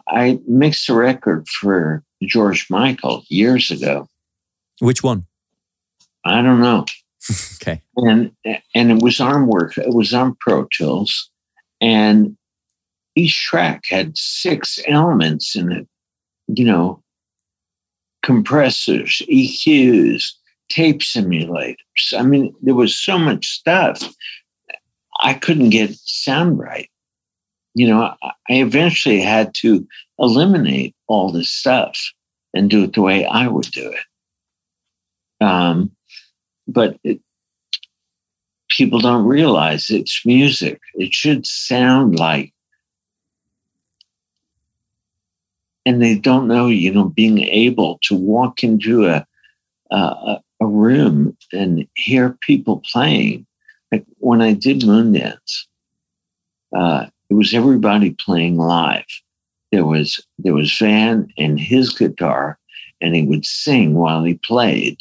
I mixed a record for George Michael years ago. Which one? I don't know. okay. And and it was on work. It was on Pro Tools, and each track had six elements in it. You know, compressors, EQs, tape simulators. I mean, there was so much stuff. I couldn't get sound right. You know, I eventually had to eliminate all this stuff and do it the way I would do it. Um, but it, people don't realize it's music. It should sound like and they don't know, you know, being able to walk into a, a, a room and hear people playing. Like when I did Moondance, uh, it was everybody playing live. There was there was Van and his guitar, and he would sing while he played,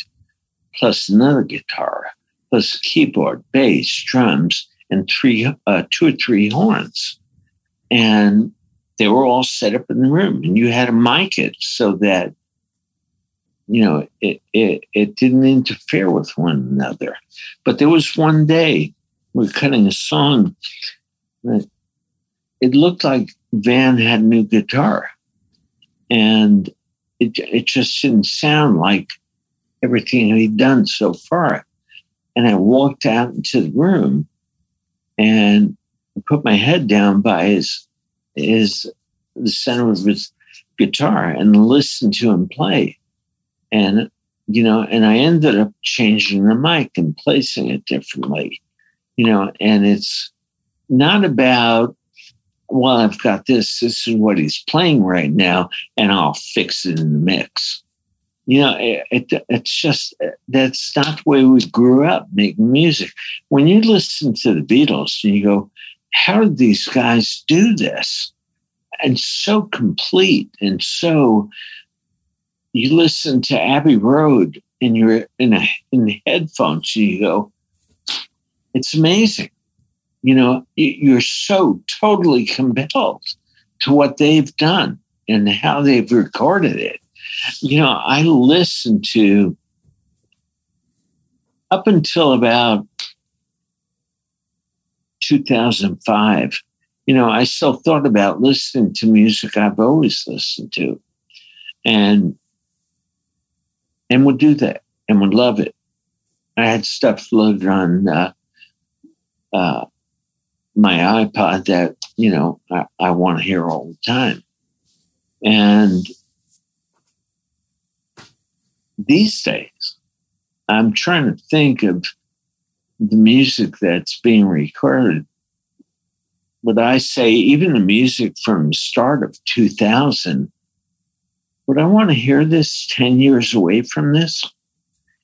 plus another guitar, plus keyboard, bass, drums, and three uh, two or three horns. And they were all set up in the room and you had to mic it so that you know it, it it didn't interfere with one another. But there was one day we were cutting a song it looked like van had a new guitar and it, it just didn't sound like everything he'd done so far. And i walked out into the room and put my head down by his is the center of his guitar and listen to him play. And, you know, and I ended up changing the mic and placing it differently, you know, and it's not about, well, I've got this, this is what he's playing right now, and I'll fix it in the mix. You know, it, it, it's just that's not the way we grew up making music. When you listen to the Beatles and you go, how did these guys do this? And so complete and so you listen to Abbey Road and you're in a in headphones, and you go, it's amazing. You know, you're so totally compelled to what they've done and how they've recorded it. You know, I listened to up until about 2005, you know, I still thought about listening to music I've always listened to and and would do that and would love it. I had stuff loaded on uh, uh, my iPod that, you know, I, I want to hear all the time. And these days, I'm trying to think of the music that's being recorded. Would I say even the music from the start of 2000? Would I want to hear this 10 years away from this?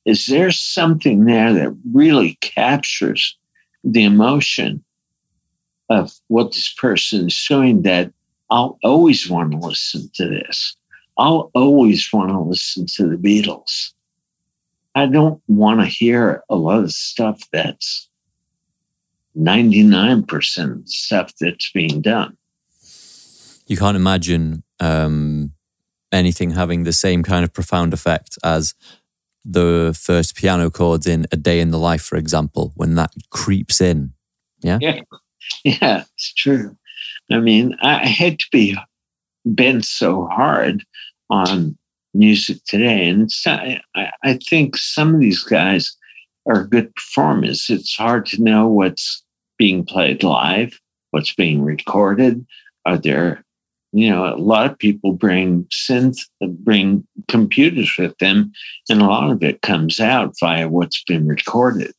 Is there something there that really captures the emotion of what this person is doing that I'll always want to listen to this? I'll always want to listen to the Beatles. I don't want to hear a lot of stuff that's 99% stuff that's being done. You can't imagine um, anything having the same kind of profound effect as the first piano chords in A Day in the Life, for example, when that creeps in. Yeah. Yeah. Yeah, it's true. I mean, I had to be bent so hard on music today. And I, I think some of these guys are good performers. It's hard to know what's being played live, what's being recorded. Are there, you know, a lot of people bring synth, bring computers with them, and a lot of it comes out via what's been recorded.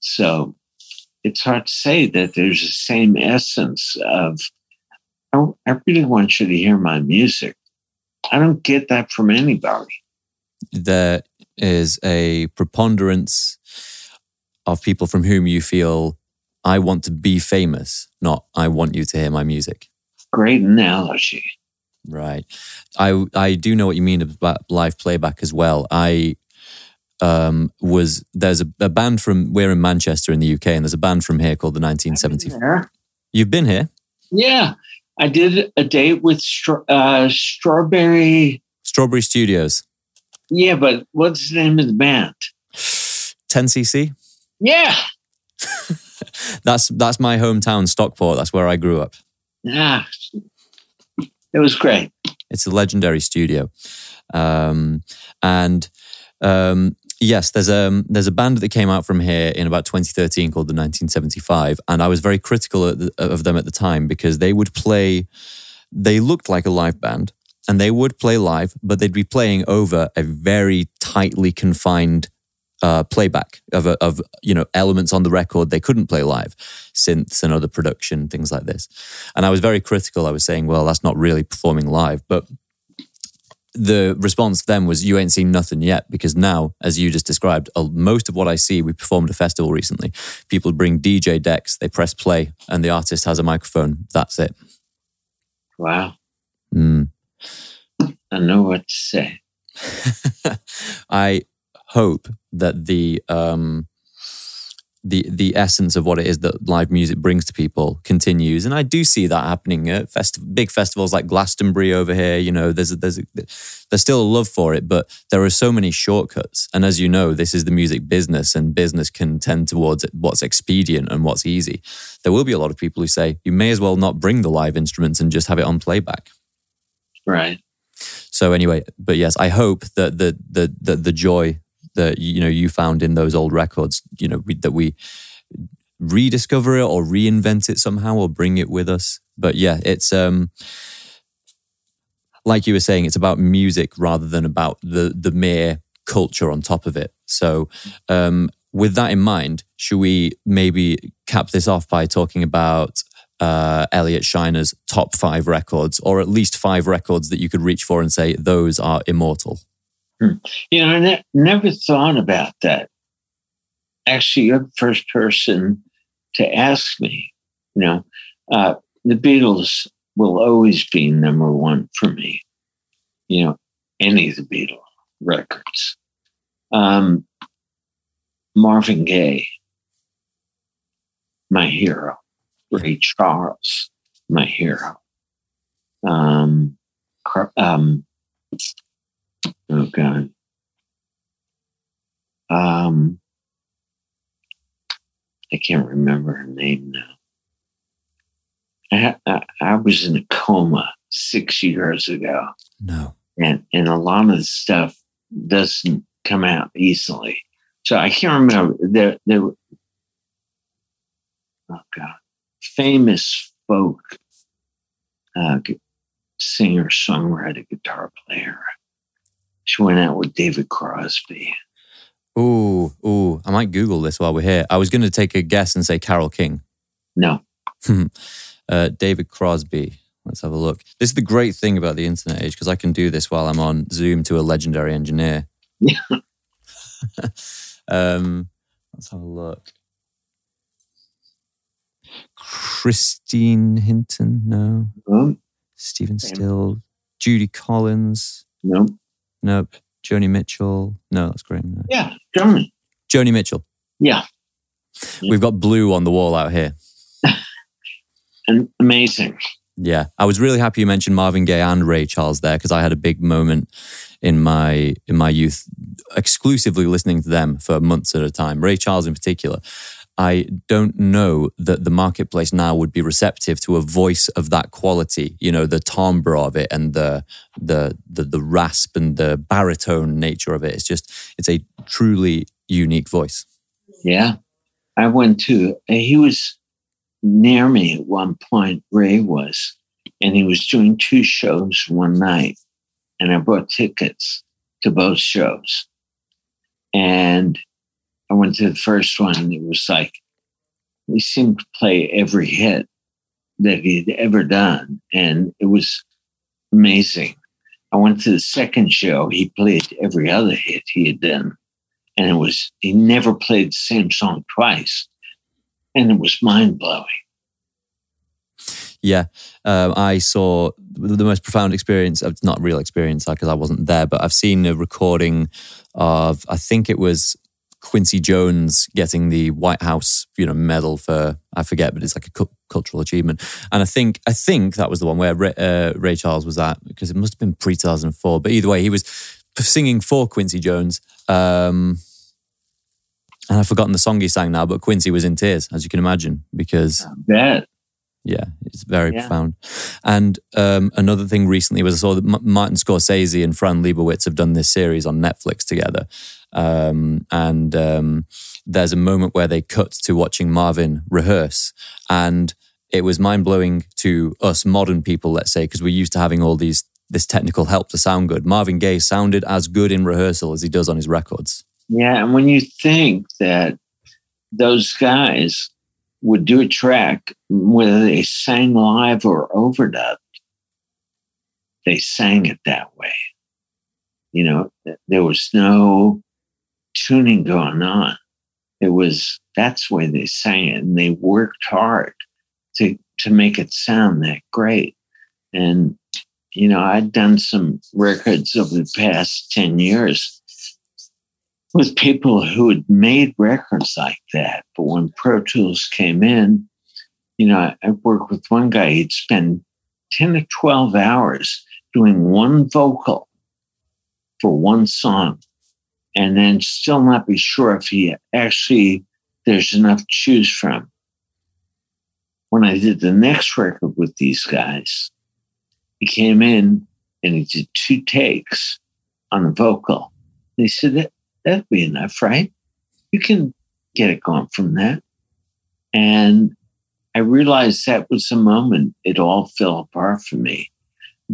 So it's hard to say that there's the same essence of, oh, I really want you to hear my music I don't get that from anybody. There is a preponderance of people from whom you feel, I want to be famous, not I want you to hear my music. Great analogy. Right. I I do know what you mean about live playback as well. I um, was there's a, a, band from we're in Manchester in the UK, and there's a band from here called the 1970s. You've been here? Yeah, I did a date with uh, Strawberry. Strawberry Studios. Yeah, but what's the name of the band? 10cc. Yeah. that's that's my hometown, Stockport. That's where I grew up. Yeah, it was great. It's a legendary studio, um, and um, yes, there's a there's a band that came out from here in about 2013 called the 1975, and I was very critical the, of them at the time because they would play. They looked like a live band, and they would play live, but they'd be playing over a very tightly confined uh, playback of of you know elements on the record they couldn't play live, synths and other production things like this. And I was very critical. I was saying, well, that's not really performing live, but the response then was, "You ain't seen nothing yet," because now, as you just described, most of what I see, we performed a festival recently. People bring DJ decks, they press play, and the artist has a microphone. That's it. Wow. Mm. I know what to say. I hope that the um, the the essence of what it is that live music brings to people continues, and I do see that happening at festi- big festivals like Glastonbury over here. You know, there's a, there's a, there's still a love for it, but there are so many shortcuts. And as you know, this is the music business, and business can tend towards what's expedient and what's easy. There will be a lot of people who say you may as well not bring the live instruments and just have it on playback. Right. So anyway, but yes, I hope that the the the, the joy that you know you found in those old records you know we, that we rediscover it or reinvent it somehow or bring it with us but yeah it's um like you were saying it's about music rather than about the the mere culture on top of it so um with that in mind should we maybe cap this off by talking about uh, Elliot Scheiner's top five records, or at least five records that you could reach for and say those are immortal? Hmm. You know, I ne- never thought about that. Actually, you're the first person to ask me. You know, uh, the Beatles will always be number one for me. You know, any of the Beatles records. Um, Marvin Gaye, my hero. Ray Charles, my hero. Um, um, oh God. Um, I can't remember her name now. I, I, I was in a coma six years ago. No. And, and a lot of the stuff doesn't come out easily. So I can't remember. There, there, oh God, famous folk uh, singer, songwriter, guitar player. She went out with David Crosby. Ooh, ooh. I might Google this while we're here. I was going to take a guess and say Carole King. No. uh, David Crosby. Let's have a look. This is the great thing about the internet age because I can do this while I'm on Zoom to a legendary engineer. Yeah. um, let's have a look. Christine Hinton, no. Um, Stephen Still, Judy Collins, no. Nope. Joni Mitchell, no, that's great. No. Yeah, German. Joni Mitchell. Yeah, We've got blue on the wall out here. amazing. Yeah, I was really happy you mentioned Marvin Gaye and Ray Charles there because I had a big moment in my in my youth, exclusively listening to them for months at a time. Ray Charles in particular. I don't know that the marketplace now would be receptive to a voice of that quality. You know, the timbre of it and the the the, the rasp and the baritone nature of it. It's just it's a truly unique voice. Yeah. I went to, uh, he was near me at one point, Ray was, and he was doing two shows one night. And I bought tickets to both shows. And I went to the first one, and it was like, he seemed to play every hit that he'd ever done. And it was amazing. I went to the second show, he played every other hit he had done and it was he never played the same song twice and it was mind-blowing Yeah, um, I saw the most profound experience. Of, not real experience because I wasn't there, but I've seen a recording of I think it was Quincy Jones getting the White House, you know, medal for I forget, but it's like a cu- cultural achievement. And I think I think that was the one where Ray, uh, Ray Charles was at because it must have been pre two thousand four. But either way, he was singing for Quincy Jones. Um, and I've forgotten the song he sang now, but Quincy was in tears, as you can imagine, because bet yeah, it's very Yeah. profound. And um, another thing recently was I saw that M- Martin Scorsese and Fran Lebowitz have done this series on Netflix together. Um, and um, there's a moment where they cut to watching Marvin rehearse. And it was mind blowing to us modern people, let's say, because we're used to having all these this technical help to sound good. Marvin Gaye sounded as good in rehearsal as he does on his records. yeah and when you think that those guys would do a track whether they sang live or overdubbed they sang it that way you know there was no tuning going on. It was that's way they sang it and they worked hard to to make it sound that great. And you know i'd done some records over the past 10 years with people who had made records like that but when Pro Tools came in you know i, I worked with one guy he'd spend 10 to 12 hours doing one vocal for one song and then still not be sure if he actually there's enough to choose from. When I did the next record with these guys, he came in and he did two takes on the vocal. And he said that that'd be enough, right? You can get it going from that. And I realized that was the moment it all fell apart for me.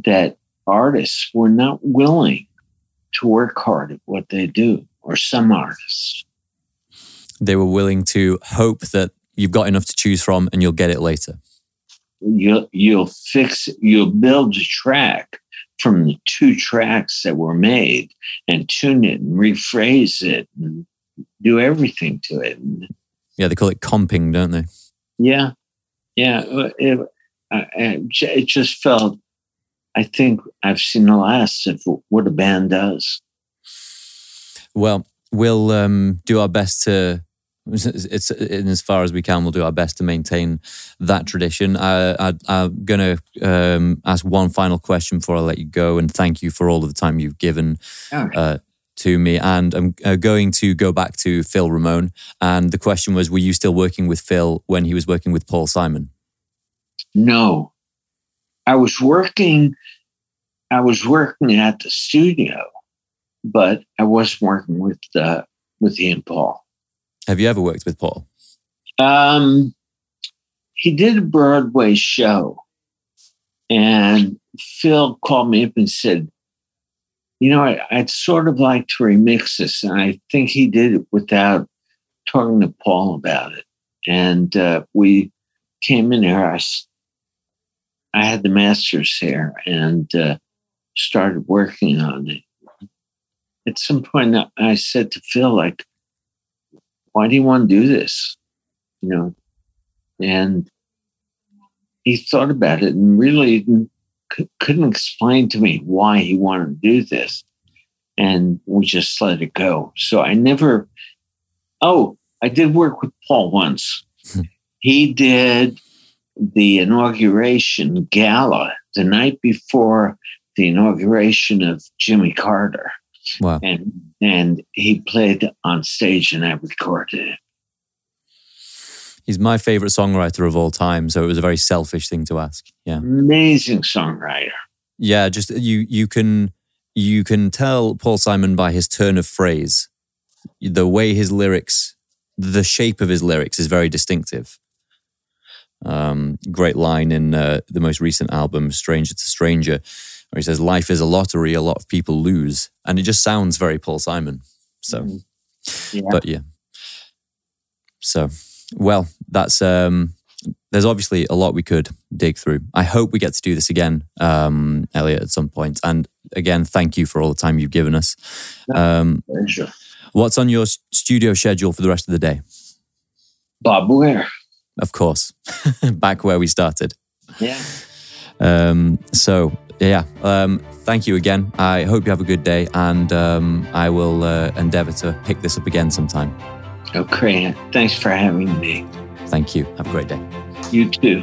That artists were not willing to work hard at what they do, or some artists. They were willing to hope that you've got enough to choose from and you'll get it later. You'll you'll fix it, you'll build a track from the two tracks that were made and tune it and rephrase it and do everything to it. Yeah, they call it comping, don't they? yeah, yeah, it, it uh, just felt I think I've seen the last of what a band does. Well, we'll um, do our best to. It's in as far as we can. We'll do our best to maintain that tradition. I, am going to um, ask one final question before I let you go, and thank you for all of the time you've given uh, to me. And I'm uh, going to go back to Phil Ramone. And the question was: Were you still working with Phil when he was working with Paul Simon? No, I was working. I was working at the studio but I wasn't working with uh, with Ian Paul. Have you ever worked with Paul? Um, he did a Broadway show, and Phil called me up and said, "You know, I, would sort of like to remix this," and I think he did it without talking to Paul about it. And uh, we came in there. I, I had the masters here and uh, started working on it at some point I said to Phil, like, why do you want to do this? You know, and he thought about it and really couldn't explain to me why he wanted to do this. And we just let it go. So I never, oh, I did work with Paul once. Hmm. he did the inauguration gala the night before the inauguration of Jimmy Carter. Wow. And and he played on stage and I recorded it. He's my favorite songwriter of all time, so it was a very selfish thing to ask. Yeah. Amazing songwriter. Yeah, just you you can you can tell Paul Simon by his turn of phrase. The way his lyrics, the shape of his lyrics is very distinctive. Um, great line in uh, the most recent album, Stranger to Stranger where he says, Life is a lottery, a lot of people lose. And it just sounds very Paul Simon. So, mm. yeah. but yeah. So, well, that's, um, there's obviously a lot we could dig through. I hope we get to do this again, um, Elliot, at some point. And again, thank you for all the time you've given us. Um. What's on your studio schedule for the rest of the day? Bob Weir. Of course. Back where we started. Yeah. Um, so yeah, um, thank you again. I hope you have a good day, and um, I will uh, endeavor to pick this up again sometime. Okay. Thanks for having me. Thank you. Have a great day. You too.